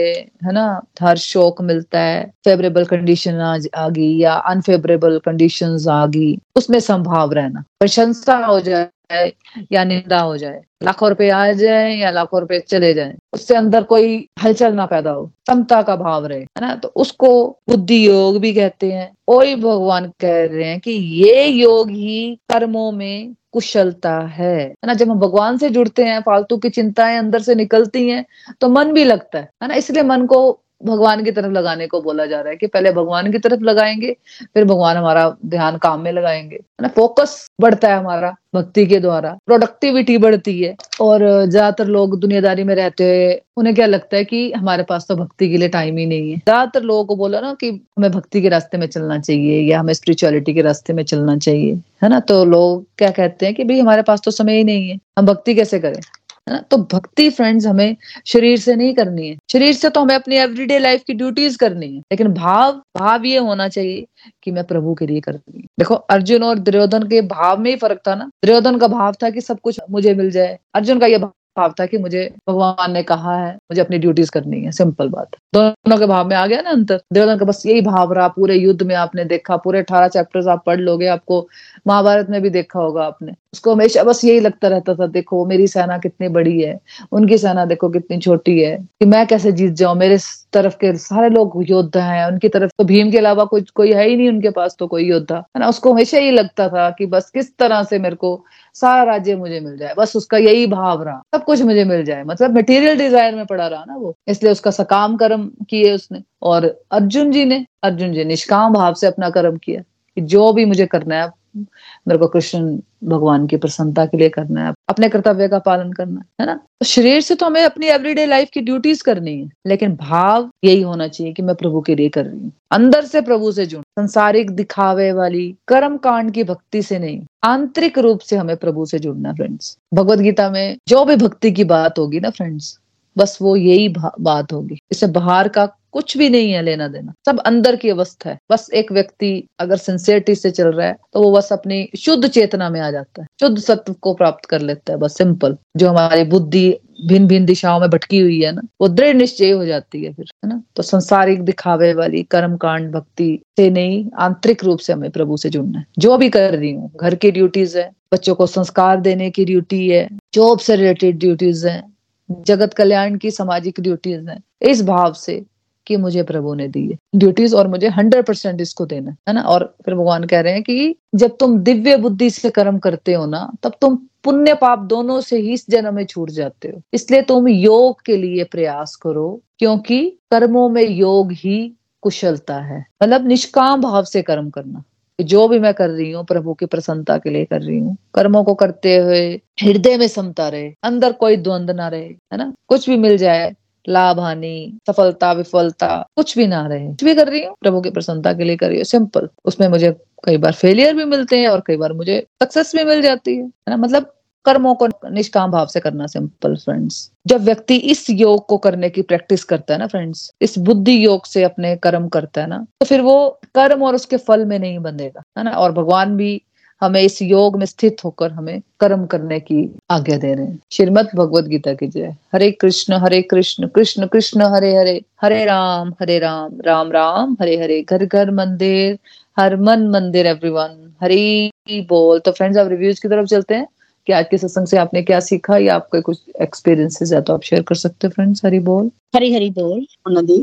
है ना? हर शौक मिलता है। फेवरेबल कंडीशन आ गई या अनफेवरेबल कंडीशन आ गई, उसमें संभाव रहना। प्रशंसा हो जाए या निंदा हो जाए, लाखों रुपए आ जाए या लाखों रुपए चले जाए, उससे अंदर कोई हलचल ना पैदा हो, समता का भाव रहे, है ना? तो उसको बुद्धि योग भी कहते हैं। वही भगवान कह रहे हैं कि ये योग ही कर्मों में कुशलता है। ना? जब हम भगवान से जुड़ते हैं, फालतू की चिंताएँ अंदर से निकलती हैं तो मन भी लगता है ना? इसलिए मन को भगवान की तरफ़ लगाने को बोला जा रहा है कि पहले भगवान की तरफ़ लगाएँगे, फिर भगवान हमारा ध्यान काम में लगाएँगे। है ना फोकस बढ़ता है हमारा भक्ति के द्वारा प्रोडक्टिविटी बढ़ती है और ज़्यादातर लोग दुनियादारी में रहते हुए उन्हें क्या लगता है कि हमारे पास तो भक्ति के लिए टाइम ही नहीं है। ज़्यादातर लोगों को बोला ना कि हमें भक्ति के रास्ते में चलना चाहिए या हमें स्पिरिचुअलिटी के रास्ते में चलना चाहिए। है ना तो लोग क्या कहते हैं कि भाई हमारे पास तो समय ही नहीं है, हम भक्ति कैसे करें? है ना? तो भक्ति फ्रेंड्स हमें शरीर से नहीं करनी है। शरीर से तो हमें अपनी एवरीडे लाइफ की ड्यूटीज़ करनी है। लेकिन भाव भाव ये होना चाहिए कि मैं प्रभु के लिए करती हूँ। देखो, अर्जुन और दुर्योधन के भाव में ही फ़र्क था ना? दुर्योधन का भाव था कि सब कुछ मुझे मिल जाए। अर्जुन का ये भाव था कि मुझे भगवान ने कहा है, मुझे अपनी ड्यूटीज़ करनी है। सिंपल बात। दोनों के भाव में आ गया ना अंतर। दुर्योधन का बस यही भाव रहा, पूरे युद्ध में आपने देखा, पूरे अठारह चैप्टर्स आप पढ़ लोगे, आपको महाभारत में भी देखा होगा आपने। उसको हमेशा बस यही लगता रहता था, देखो, मेरी सेना कितनी बड़ी है, उनकी सेना देखो कितनी छोटी है, कि मैं कैसे जीत जाऊँ, मेरे तरफ़ के सारे लोग योद्धा हैं, उनकी तरफ़ तो भीम के अलावा कोई कोई है ही नहीं उनके पास तो कोई योद्धा। है ना, उसको हमेशा यही लगता था कि बस किस तरह से मेरे को सारा राज्य मुझे मिल जाए, बस उसका यही भाव रहा। सब कुछ मुझे मिल जाए। मतलब मटेरियल डिज़ायर में पड़ा रहा ना वो। इसलिए उसका सकाम कर्म किए उसने। और अर्जुन जी ने, अर्जुन जी निष्काम भाव से अपना कर्म किया कि जो भी मुझे करना है मेरे कृष्ण भगवान की प्रसन्नता के लिए करना है, अपने कर्तव्य का पालन करना है ना? तो शरीर से तो हमें अपनी एवरीडे लाइफ की ड्यूटीज़ करनी है, लेकिन भाव यही होना चाहिए कि मैं प्रभु के लिए कर रही हूँ। अंदर से प्रभु से जुड़ संसारिक दिखावे वाली कर्म कांड की भक्ति से नहीं, आंतरिक रूप से हमें प्रभु से जुड़ना फ्रेंड्स भगवत गीता में जो भी भक्ति की बात होगी ना फ्रेंड्स बस वो यही बात होगी। इससे बाहर का कुछ भी नहीं है लेना देना। सब अंदर की अवस्था है। बस एक व्यक्ति अगर सिंसियरिटी से चल रहा है तो वो बस अपनी शुद्ध चेतना में आ जाता है। शुद्ध सत्व को प्राप्त कर लेता है, बस सिंपल जो हमारी बुद्धि भिन्न भिन्न दिशाओं में भटकी हुई है ना, वो दृढ़ निश्चय हो जाती है फिर, है ना? तो संसारिक दिखावे वाली कर्म, कांड, भक्ति से नहीं, आंतरिक रूप से हमें प्रभु से जुड़ना है। जो भी कर रही हूँ, घर की ड्यूटीज़ है, बच्चों को संस्कार देने की ड्यूटी है जॉब से रिलेटेड ड्यूटीज़ है जगत कल्याण की सामाजिक ड्यूटीज़ है। इस भाव से कि मुझे प्रभु ने दी है। ड्यूटीज़ और मुझे हंड्रेड परसेंट इसको देना है ना? और फिर भगवान कह रहे हैं कि जब तुम दिव्य बुद्धि से कर्म करते हो ना, तब तुम पुण्य पाप दोनों से ही इस जन्म में छूट जाते हो। इसलिए तुम योग के लिए प्रयास करो, क्योंकि कर्मों में योग ही कुशलता है। मतलब निष्काम भाव से कर्म करना। जो भी मैं कर रही हूँ, प्रभु की प्रसन्नता के लिए कर रही हूँ। कर्मों को करते हुए हृदय में समता रहे, अंदर कोई द्वंद ना रहे, है ना? कुछ भी मिल जाए, लाभ, हानि, सफलता, विफलता, कुछ भी ना रहे। कुछ भी कर रही हूँ, प्रभु की प्रसन्नता के लिए कर रही हूँ। सिंपल, उसमें मुझे कई बार फेलियर भी मिलते हैं और कई बार मुझे सक्सेस भी मिल जाती है ना? मतलब कर्मों को निष्काम भाव से करना सिंपल फ्रेंड्स जब व्यक्ति इस योग को करने की प्रैक्टिस करता है ना फ्रेंड्स इस बुद्धि योग से अपने कर्म करता है ना तो फिर वो कर्म और उसके फल में नहीं बंधेगा है ना? और भगवान भी हमें इस योग में स्थित होकर हमें कर्म करने की आज्ञा दे रहे हैं। श्रीमद भगवद गीता की जय। हरे कृष्ण हरे कृष्ण कृष्ण कृष्ण, हरे हरे हरे राम हरे राम राम राम, हरे हरे, घर घर, मंदिर, हर मन, मंदिर एवरीवन हरी बोल। तो फ्रेंड्स आप रिव्यूज़ की तरफ़ चलते हैं। कि आज के सत्संग से आपने क्या सीखा? या आपके कुछ एक्सपीरियंसेस है तो आप शेयर कर सकते हैं फ्रेंड्स हरी बोल। हरी हरी बोल। नदी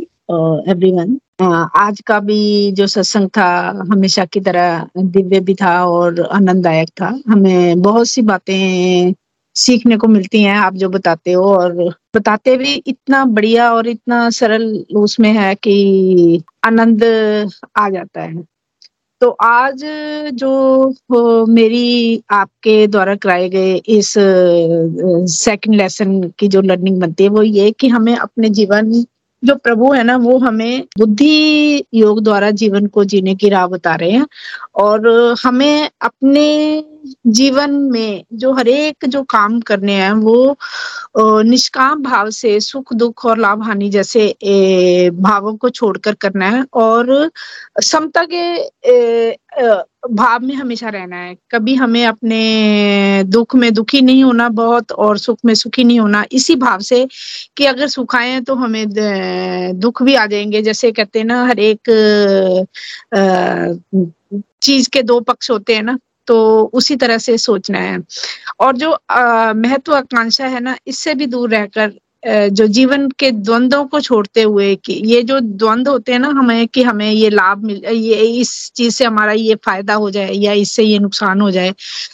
एवरीवन आज का भी जो सत्संग था हमेशा की तरह दिव्य भी था और आनंददायक था। हमें बहुत सी बातें सीखने को मिलती हैं आप जो बताते हो। और बताते भी इतना बढ़िया और इतना सरल उसमें है कि आनंद आ जाता है। तो आज जो मेरी आपके द्वारा कराए गए इस सेकंड लेसन की जो लर्निंग बनती है, वो ये कि हमें अपने जीवन, जो प्रभु है ना, वो हमें बुद्धि योग द्वारा जीवन को जीने की राह बता रहे हैं और हमें अपने जीवन में जो हरेक जो काम करने हैं, वो निष्काम भाव से, सुख, दुख और लाभ हानि जैसे भावों को छोड़कर करना है और समता के भाव में हमेशा रहना है। कभी हमें अपने दुख में दुखी नहीं होना बहुत और सुख में सुखी नहीं होना, इसी भाव से कि अगर सुख आए तो हमें दुख भी आ जाएँगे। जैसे कहते हैं ना, हर एक चीज़ के दो पक्ष होते हैं ना तो उसी तरह से सोचना है। और जो महत्वाकांक्षा है ना, इससे भी दूर रहकर जो जीवन के द्वंद्वों को छोड़ते हुए कि ये जो द्वंद्व होते हैं ना हमें कि हमें ये लाभ मिल, ये इस चीज़ से हमारा ये फ़ायदा हो जाए या इससे ये नुकसान हो जाए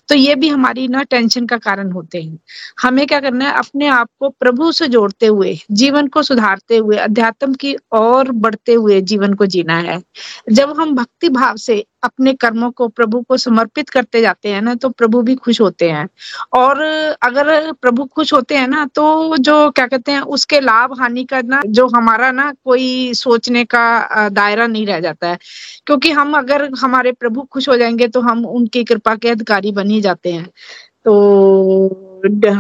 तो ये भी हमारी ना टेंशन का कारण होते हैं। हमें क्या करना है, अपने आप को प्रभु से जोड़ते हुए, जीवन को सुधारते हुए, अध्यात्म की और बढ़ते हुए जीवन को जीना है। जब हम भक्ति भाव से अपने कर्मों को प्रभु को समर्पित करते जाते हैं ना तो प्रभु भी खुश होते हैं। और अगर प्रभु खुश होते हैं ना तो जो क्या कहते हैं, उसके लाभ हानि का ना, जो हमारा ना कोई सोचने का दायरा नहीं रह जाता है। क्योंकि हम अगर हमारे प्रभु खुश हो जाएँगे तो हम उनकी कृपा के अधिकारी बन ही जाते हैं। तो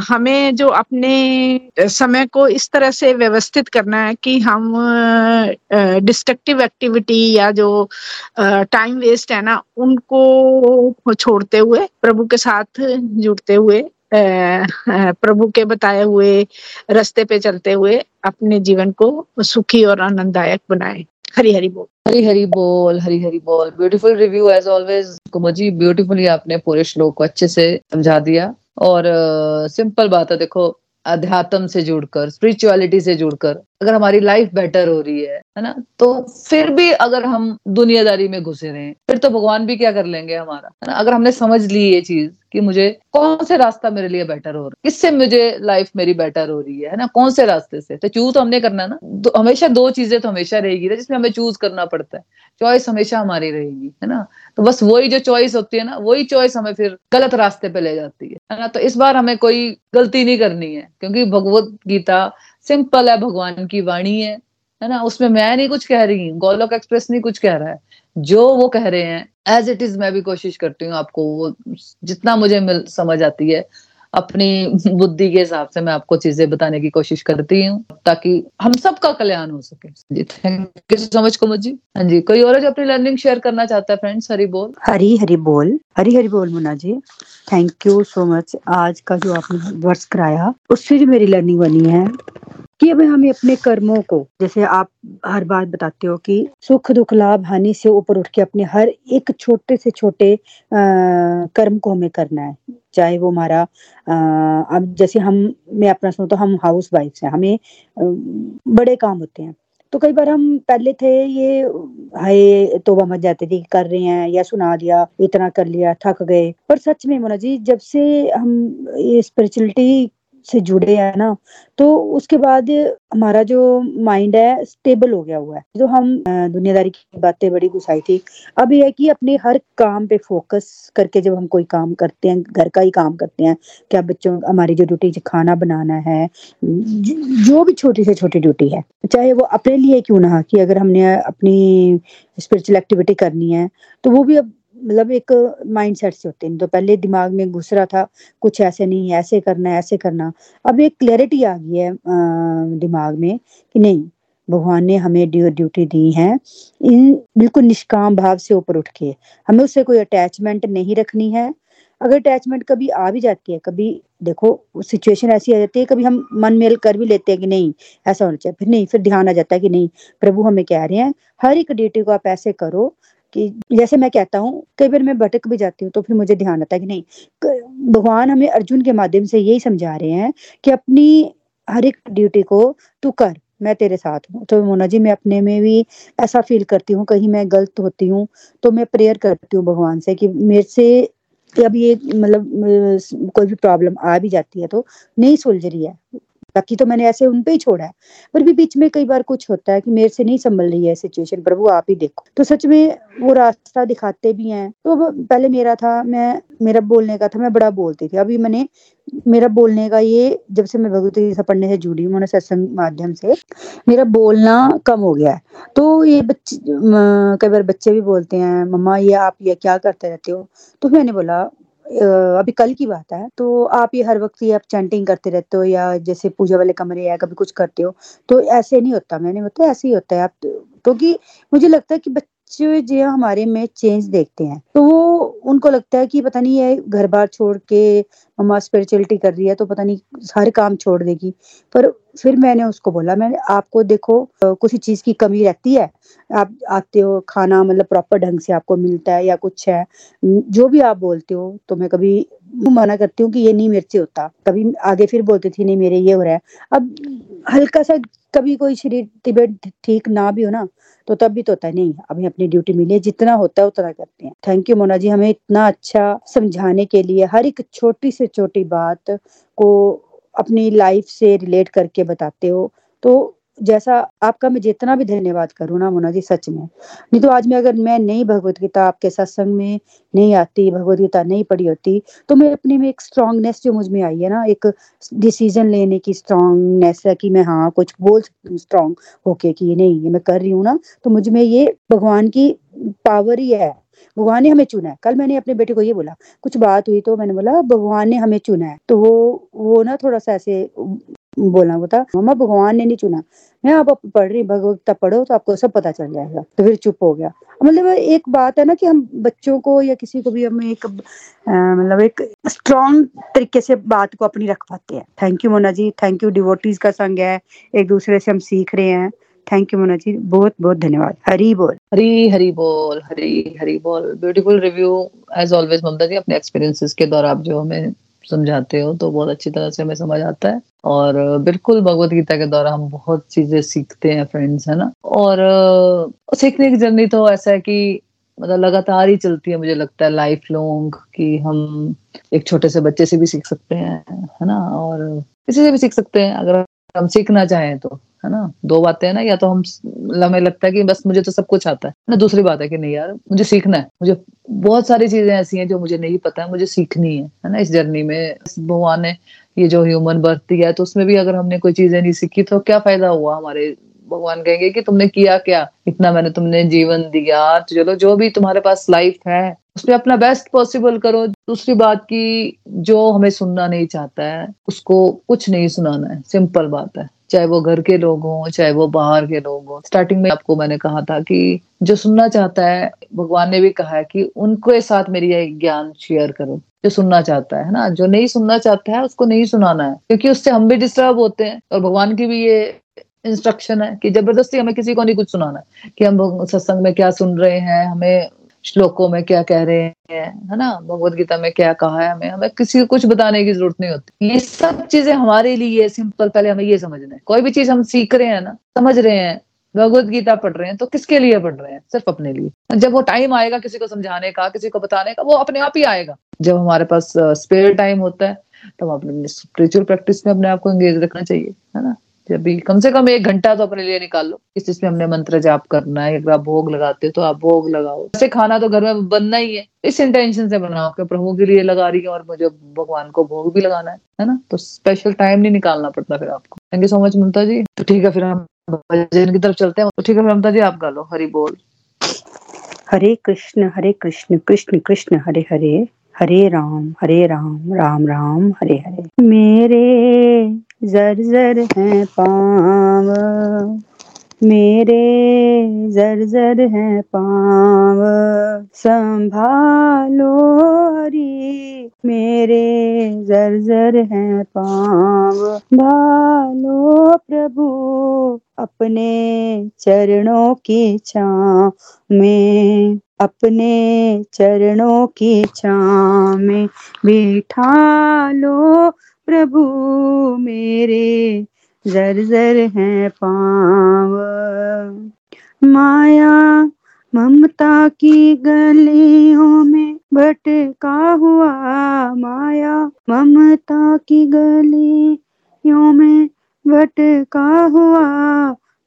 हमें जो अपने समय को इस तरह से व्यवस्थित करना है कि हम डिस्ट्रक्टिव एक्टिविटी या जो टाइम वेस्ट है ना, उनको छोड़ते हुए, प्रभु के साथ जुड़ते हुए प्रभु के बताए हुए रास्ते पे चलते हुए अपने जीवन को सुखी और आनंददायक बनाए। हरी हरी बोल। हरी हरी बोल, हरी हरी बोल। ब्यूटीफुल रिव्यू एज ऑलवेज कुमजी ब्यूटीफुली आपने पूरे श्लोक को अच्छे से समझा दिया। और सिंपल बात है देखो अध्यात्म से जुड़कर स्पिरिचुअलिटी से जुड़कर अगर हमारी लाइफ बेटर हो रही है है ना? तो फिर भी अगर हम दुनियादारी में घुसे रहे फिर तो भगवान भी क्या कर लेंगे हमारा है ना? अगर हमने समझ ली ये चीज़ कि मुझे कौन से रास्ता मेरे लिए बेटर हो रहा है किससे मुझे लाइफ मेरी बेटर हो रही है ना? कौन से रास्ते से? तो चूज़ तो हमने करना है ना? दो, हमेशा दो चीज़ें तो हमेशा रहेगी ना जिसमें हमें चूज़ करना पड़ता है। चॉइस हमेशा हमारी रहेगी है ना? तो बस वही जो चॉइस होती है ना वही चॉइस हमें फिर गलत रास्ते पे ले जाती है ना? तो इस बार हमें कोई गलती नहीं करनी है क्योंकि भगवत गीता सिंपल है, भगवान की वाणी है है ना? उसमें मैं नहीं कुछ कह रही हूँ गोलोक एक्सप्रेस नहीं कुछ कह रहा है। जो वो कह रहे हैं एज इट इज़ मैं भी कोशिश करती हूँ आपको वो जितना मुझे मिल, समझ आती है अपनी बुद्धि के हिसाब से मैं आपको चीज़ें बताने की कोशिश करती हूँ, ताकि हम सबका कल्याण हो सके। Thank you so much Kumud ji. हाँ जी, कोई और जो अपनी लर्निंग शेयर करना चाहता है फ्रेंड्स हरी बोल। हरी हरी बोल। हरी हरी बोल Muna ji. Thank you so much आज का जो आपने वर्ष कराया, उससे जो मेरी लर्निंग बनी है। कि अब हमें अपने कर्मों को जैसे आप हर बात बताते हो कि सुख दुख लाभ हानि से ऊपर उठ के अपने हर एक छोटे से छोटे आ, कर्म को हमें करना है। चाहे वो हमारा अब जैसे हम मैं अपना सुनो तो हम हाउस वाइफ हैं हमें बड़े काम होते हैं। तो कई बार हम पहले थे ये हाय तोबा मच जाते थे कर रहे हैं या सुना दिया इतना कर लिया थक गए। पर सच में मोना जी जब से हम ये स्पिरिचुअलिटी से जुड़े हैं ना तो उसके बाद हमारा जो माइंड है स्टेबल हो गया हुआ है। जो हम दुनियादारी की बातें बड़ी घुसाई थी, अब यह है कि अपने हर काम पे फोकस करके जब हम कोई काम करते हैं, घर का ही काम करते हैं, क्या बच्चों, हमारी जो ड्यूटी खाना बनाना है, जो भी छोटी से छोटी ड्यूटी है, चाहे वो अपने लिए क्यों ना कि अगर हमने अपनी स्पिरिचुअल एक्टिविटी करनी है तो वो भी अब मतलब एक माइंड सेट से होते हैं। तो पहले दिमाग में घुस रहा था, कुछ ऐसे नहीं, ऐसे करना ऐसे करना। अब एक क्लैरिटी आ गई है दिमाग में कि नहीं, भगवान ने हमें ड्यूटी दी है। इन बिल्कुल निष्काम भाव से ऊपर उठ के। हमें उससे कोई अटैचमेंट नहीं रखनी है। अगर अटैचमेंट कभी आ भी जाती है, कभी देखो सिचुएशन ऐसी आ जाती है, कभी हम मन मेल कर भी लेते हैं कि नहीं, ऐसा होना चाहिए। फिर नहीं, फिर ध्यान आ जाता है कि नहीं, प्रभु हमें कह रहे हैं, हर एक ड्यूटी को आप ऐसे करो कि जैसे मैं कहता हूँ, कई बार मैं भटक भी जाती हूँ तो फिर मुझे ध्यान आता है कि नहीं भगवान हमें अर्जुन के माध्यम से यही समझा रहे हैं कि अपनी हर एक ड्यूटी को तू कर, मैं तेरे साथ हूँ। तो मोना जी, मैं अपने में भी ऐसा फील करती हूँ, कहीं मैं गलत होती हूँ तो मैं प्रेयर करती हूँ भगवान से कि मेरे से अब ये मतलब कोई भी प्रॉब्लम आ भी जाती है तो नहीं सुलझ रही है। बाकी तो मैंने ऐसे उन पे ही छोड़ा है। पर भी बीच में कई बार कुछ होता है कि मेरे से नहीं संभल रही है सिचुएशन प्रभु आप ही देखो। तो सच में वो रास्ता दिखाते भी हैं। तो पहले मेरा था, मैं, मेरा बोलने का था, मैं बड़ा बोलती थी। अभी मैंने, मेरा बोलने का ये, जब से मैं भगवत गीता पढ़ने से जुड़ी हूँ सत्संग माध्यम से, मेरा बोलना कम हो गया है। तो ये बच्चे कई बार बच्चे भी बोलते हैं, मम्मा, ये आप, ये क्या करते रहते हो? तो मैंने बोला अभी कल की बात है तो आप ये हर वक्त ये आप चैंटिंग करते रहते हो या जैसे पूजा वाले कमरे या कभी कुछ करते हो तो ऐसे नहीं होता मैंने बताया ऐसे ही होता है। आप क्योंकि तो, मुझे लगता है कि बच्चे जो हमारे में चेंज देखते हैं। तो वो उनको लगता है कि पता नहीं ये घर बार छोड़ के मम्मा स्पिरिचुअलिटी कर रही है तो पता नहीं हर काम छोड़ देगी। पर फिर मैंने उसको बोला, मैंने आपको देखो कुछ चीज़ की कमी रहती है। आप आते हो, खाना मतलब प्रॉपर ढंग से आपको मिलता है या कुछ है। जो भी आप बोलते हो तो मैं कभी मना करती हूँ कि ये नहीं मेरे से होता। कभी आगे फिर बोलती थी, नहीं, मेरे ये हो रहा है। अब हल्का सा कभी कोई शरीर तबियत ठीक ना भी हो ना तो तब भी तो होता है। नहीं अभी अपनी ड्यूटी मिली है, जितना होता है उतना करते हैं। थैंक यू मोना जी, हमें इतना अच्छा समझाने के लिए हर एक छोटी से छोटी बात को अपनी लाइफ से रिलेट करके बताते हो। तो जैसा आपका मैं जितना भी धन्यवाद करूँ ना मोना जी, सच में। नहीं तो आज मैं अगर मैं नई भगवत गीता आपके सत्संग में नहीं आती, भगवत गीता नहीं पढ़ी होती तो मैं अपने में एक स्ट्रांगनेस जो मुझमें आई है ना, एक डिसीज़न लेने की स्ट्रांगनेस है कि मैं हाँ कुछ बोल सकती हूँ स्ट्रांग होके कि नहीं, ये मैं कर रही हूँ ना तो मुझमें ये भगवान की पावर ही है। भगवान ने हमें चुना है। कल मैंने अपने बेटे को ये बोला, कुछ बात हुई तो मैंने बोला, भगवान ने हमें चुना है। तो वो वो ना थोड़ा सा ऐसे बोलना बता मम्मा, भगवान ने नहीं चुना। मैं आप पढ़ रही भगवता पढ़ो तो आपको सब पता चल जाएगा। तो फिर चुप हो गया। मतलब एक बात है ना कि हम बच्चों को या किसी को भी हम एक मतलब एक स्ट्रॉन्ग तरीके से बात को अपनी रख पाते हैं। Thank you Mona ji. Thank you devotees का संग है। एक दूसरे से हम सीख रहे हैं। Thank you Mona ji. बहुत बहुत धन्यवाद। हरी बोल। हरी हरी बोल। हरी हरी बोल। Beautiful review as always Mamta ji, अपने एक्सपीरियंसेस के दौरान आप जो हमें समझाते हो तो बहुत अच्छी तरह से हमें समझ आता है। और बिल्कुल भगवत गीता के द्वारा हम बहुत चीज़ें सीखते हैं फ्रेंड्स है ना? और सीखने की जर्नी तो ऐसा है कि मतलब लगातार ही चलती है, मुझे लगता है लाइफ लॉन्ग कि हम एक छोटे से बच्चे से भी सीख सकते हैं, है ना? और किसी से भी सीख सकते हैं, अगर हम सीखना चाहें तो। है ना? दो बातें हैं ना, या तो हम हमें लगता है कि बस मुझे तो सब कुछ आता है। ना, दूसरी बात है कि नहीं यार, मुझे सीखना है। मुझे बहुत सारी चीज़ें ऐसी हैं जो मुझे नहीं पता है, मुझे सीखनी है है ना? इस जर्नी में भगवान ने ये जो ह्यूमन बर्थ दिया है तो उसमें भी अगर हमने कोई चीज़ें नहीं सीखी तो क्या फ़ायदा हुआ हमारे भगवान कहेंगे कि तुमने किया क्या? इतना मैंने तुमने जीवन दिया। तो चलो, जो भी तुम्हारे पास लाइफ है, उसमें अपना बेस्ट पॉसिबल करो। दूसरी बात की जो हमें सुनना नहीं चाहता है, उसको कुछ नहीं सुनाना है। सिंपल बात है। चाहे वो घर के लोग हों, चाहे वो बाहर के लोग हों। स्टार्टिंग में आपको मैंने कहा था कि जो सुनना चाहता है, भगवान ने भी कहा है कि उनके साथ मेरी ज्ञान शेयर करो। जो सुनना चाहता है ना? जो नहीं सुनना चाहता है, उसको नहीं सुनाना है। क्योंकि उससे हम भी डिस्टर्ब होते हैं। और भगवान की भी ये इंस्ट्रक्शन है कि ज़बरदस्ती हमें किसी को नहीं कुछ सुनाना कि हम सत्संग में क्या सुन रहे हैं, हमें श्लोकों में क्या कह रहे हैं, है ना? भगवत गीता में क्या कहा है हमें हमें किसी को कुछ बताने की ज़रूरत नहीं होती। ये सब चीज़ें हमारे लिए सिंपल पहले हमें ये समझना है। कोई भी चीज़ हम सीख रहे हैं ना, समझ रहे हैं भगवत गीता पढ़ रहे हैं तो किसके लिए पढ़ रहे हैं? सिर्फ़ अपने लिए। जब वो टाइम आएगा किसी को समझाने का, किसी को बताने का, वो अपने आप ही आएगा। जब हमारे पास स्पेयर टाइम होता है तो हम अपने स्पिरिचुअल प्रैक्टिस में अपने आप को एंगेज रखना चाहिए, है ना? जब भी कम से कम एक घंटा तो अपने लिए निकाल लो। इस चीज़ में हमने मंत्र जाप करना है, अगर आप भोग लगाते हो तो आप भोग लगाओ। ऐसे खाना तो घर में बनना ही है। इस इंटेंशन से बनाओ कि प्रभु के लिए लगा रही है और मुझे भगवान को भोग भी लगाना है है ना? तो स्पेशल टाइम नहीं निकालना पड़ता फिर आपको। Thank you so much Mamta ji. तो ठीक है, फिर हम भजन की तरफ़ चलते हैं। तो ठीक है, ममता जी, आप गा लो। हरी बोल। हरे कृष्ण हरे कृष्ण कृष्ण कृष्ण, हरे हरे। हरे राम हरे राम राम राम, हरे हरे। मेरे जर जर है पाव, मेरे जर्जर हैं पाँव, संभालो हरी। मेरे जर्जर हैं पाँव, भालो प्रभु, अपने चरणों की छाँव में। अपने चरणों की छाँव में बिठा लो प्रभु मेरे। जर जर है पाव। माया ममता की गलियों में भटका हुआ माया। ममता की गलियों में भटका हुआ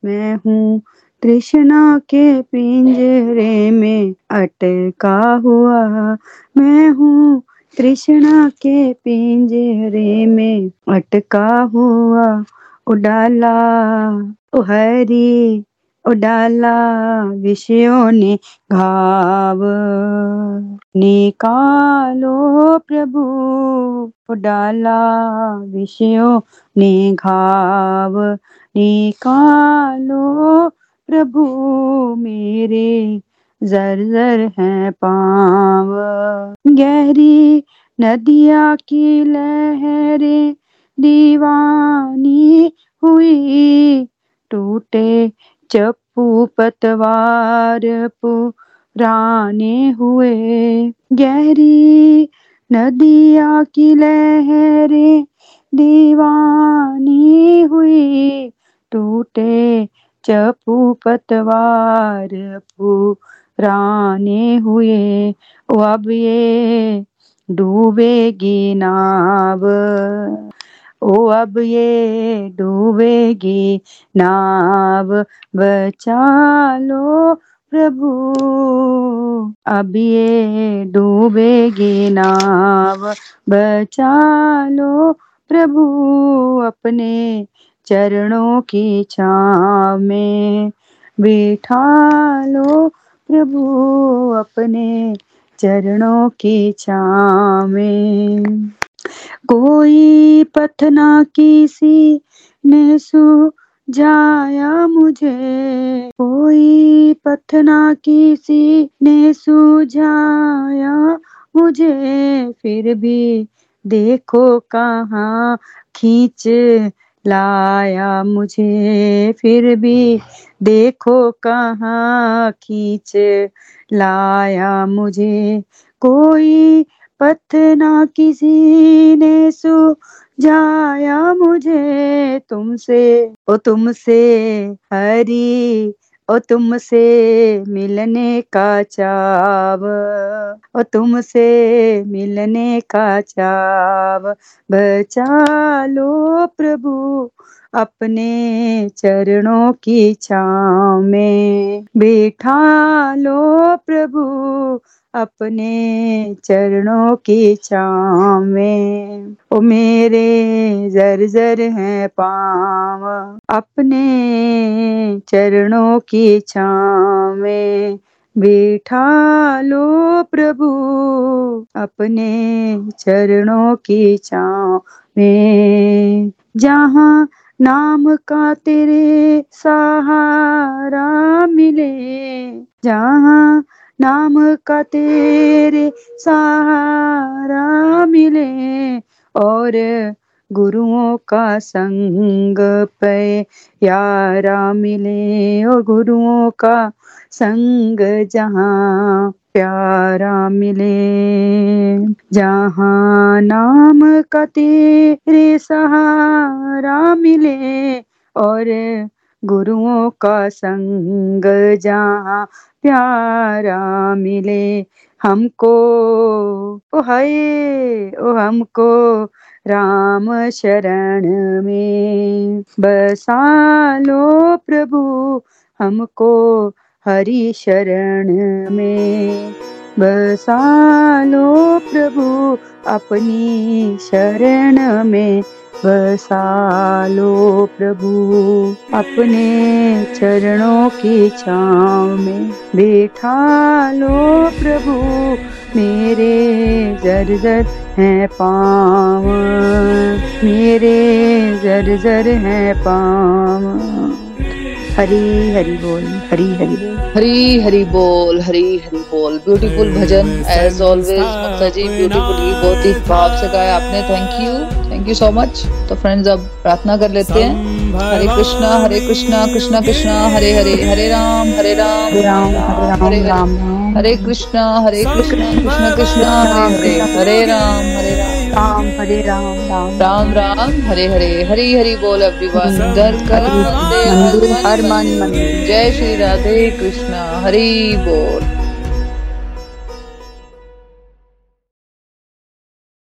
मैं हूँ तृष्णा के पिंजरे में अटका हुआ मैं हूँ। तृष्णा के पिंजरे में अटका हुआ। उडाला ओ हरी उडाला, विषयों ने घाव निकालो प्रभु। उडाला, विषयों ने घाव निकालो प्रभु मेरे, जर जर है पाव। गहरी नदिया की लहरें दीवानी हुई, टूटे चप्पू पतवार पुराने हुए। गहरी नदिया की लहरें दीवानी हुई, टूटे चप्पू पतवार पुराने हुए अब ये डूबेगी नाव। ओ अब ये डूबेगी नाव, बचा लो प्रभु। अब ये डूबेगी नाव, बचा लो प्रभु। अपने चरणों की छाँव। में बिठा लो प्रभु अपने चरणों की छाँव। में कोई पथना किसी ने सुझाया मुझे। कोई पथना किसी ने सुझाया मुझे। फिर भी देखो कहाँ खींच लाया मुझे, फिर भी देखो कहाँ खींच लाया मुझे। कोई पथ ना किसी ने सु जाया मुझे तुमसे, ओ तुमसे हरी ओ तुमसे मिलने का चाव ओ तुमसे मिलने का चाव। बचा लो प्रभु अपने चरणों की छाँव में। बैठा लो प्रभु, अपने चरणों की छाँव में। ओ मेरे जर्जर हैं पाँव, अपने चरणों की छाँव में। बैठा लो प्रभु, अपने चरणों की छाँव में। जहाँ नाम का तेरे सहारा मिले। जहाँ नाम का तेरे सहारा मिले और गुरुओं का संग पे यारा मिले और गुरुओं का संग जहाँ प्यारा मिले, जहाँ नाम का तेरे सहारा मिले, और गुरुओं का संग जहाँ प्यारा मिले, हमको ओ हाय ओ हमको राम शरण में बसा लो प्रभु, हमको हरि शरण में। बसा लो प्रभु अपनी शरण में। बसा लो प्रभु अपने चरणों की छाँव में। बैठा लो प्रभु, मेरे जर्जर हैं पाँव। मेरे जर्जर हैं पाँव। हरी हरी बोल हरी हरी बोल। हरी हरी बोल हरी हरी बोल। Beautiful bhajan as always Mamta ji beautifully बहुत ही भाव से गाया आपने। Thank you thank you so much तो फ्रेंड्स अब प्रार्थना कर लेते हैं। हरे कृष्णा हरे कृष्णा कृष्णा कृष्णा हरे हरे हरे राम हरे राम। हरे राम हरे राम हरे राम हरे कृष्णा कृष्णा कृष्ण कृष्णा हरे हरे हरे राम हरे राम राम हरे राम राम। राम राम हरे हरे हरी हरि बोल एवरीवन घर कर हर मन मन जय श्री राधे कृष्णा हरे बोल।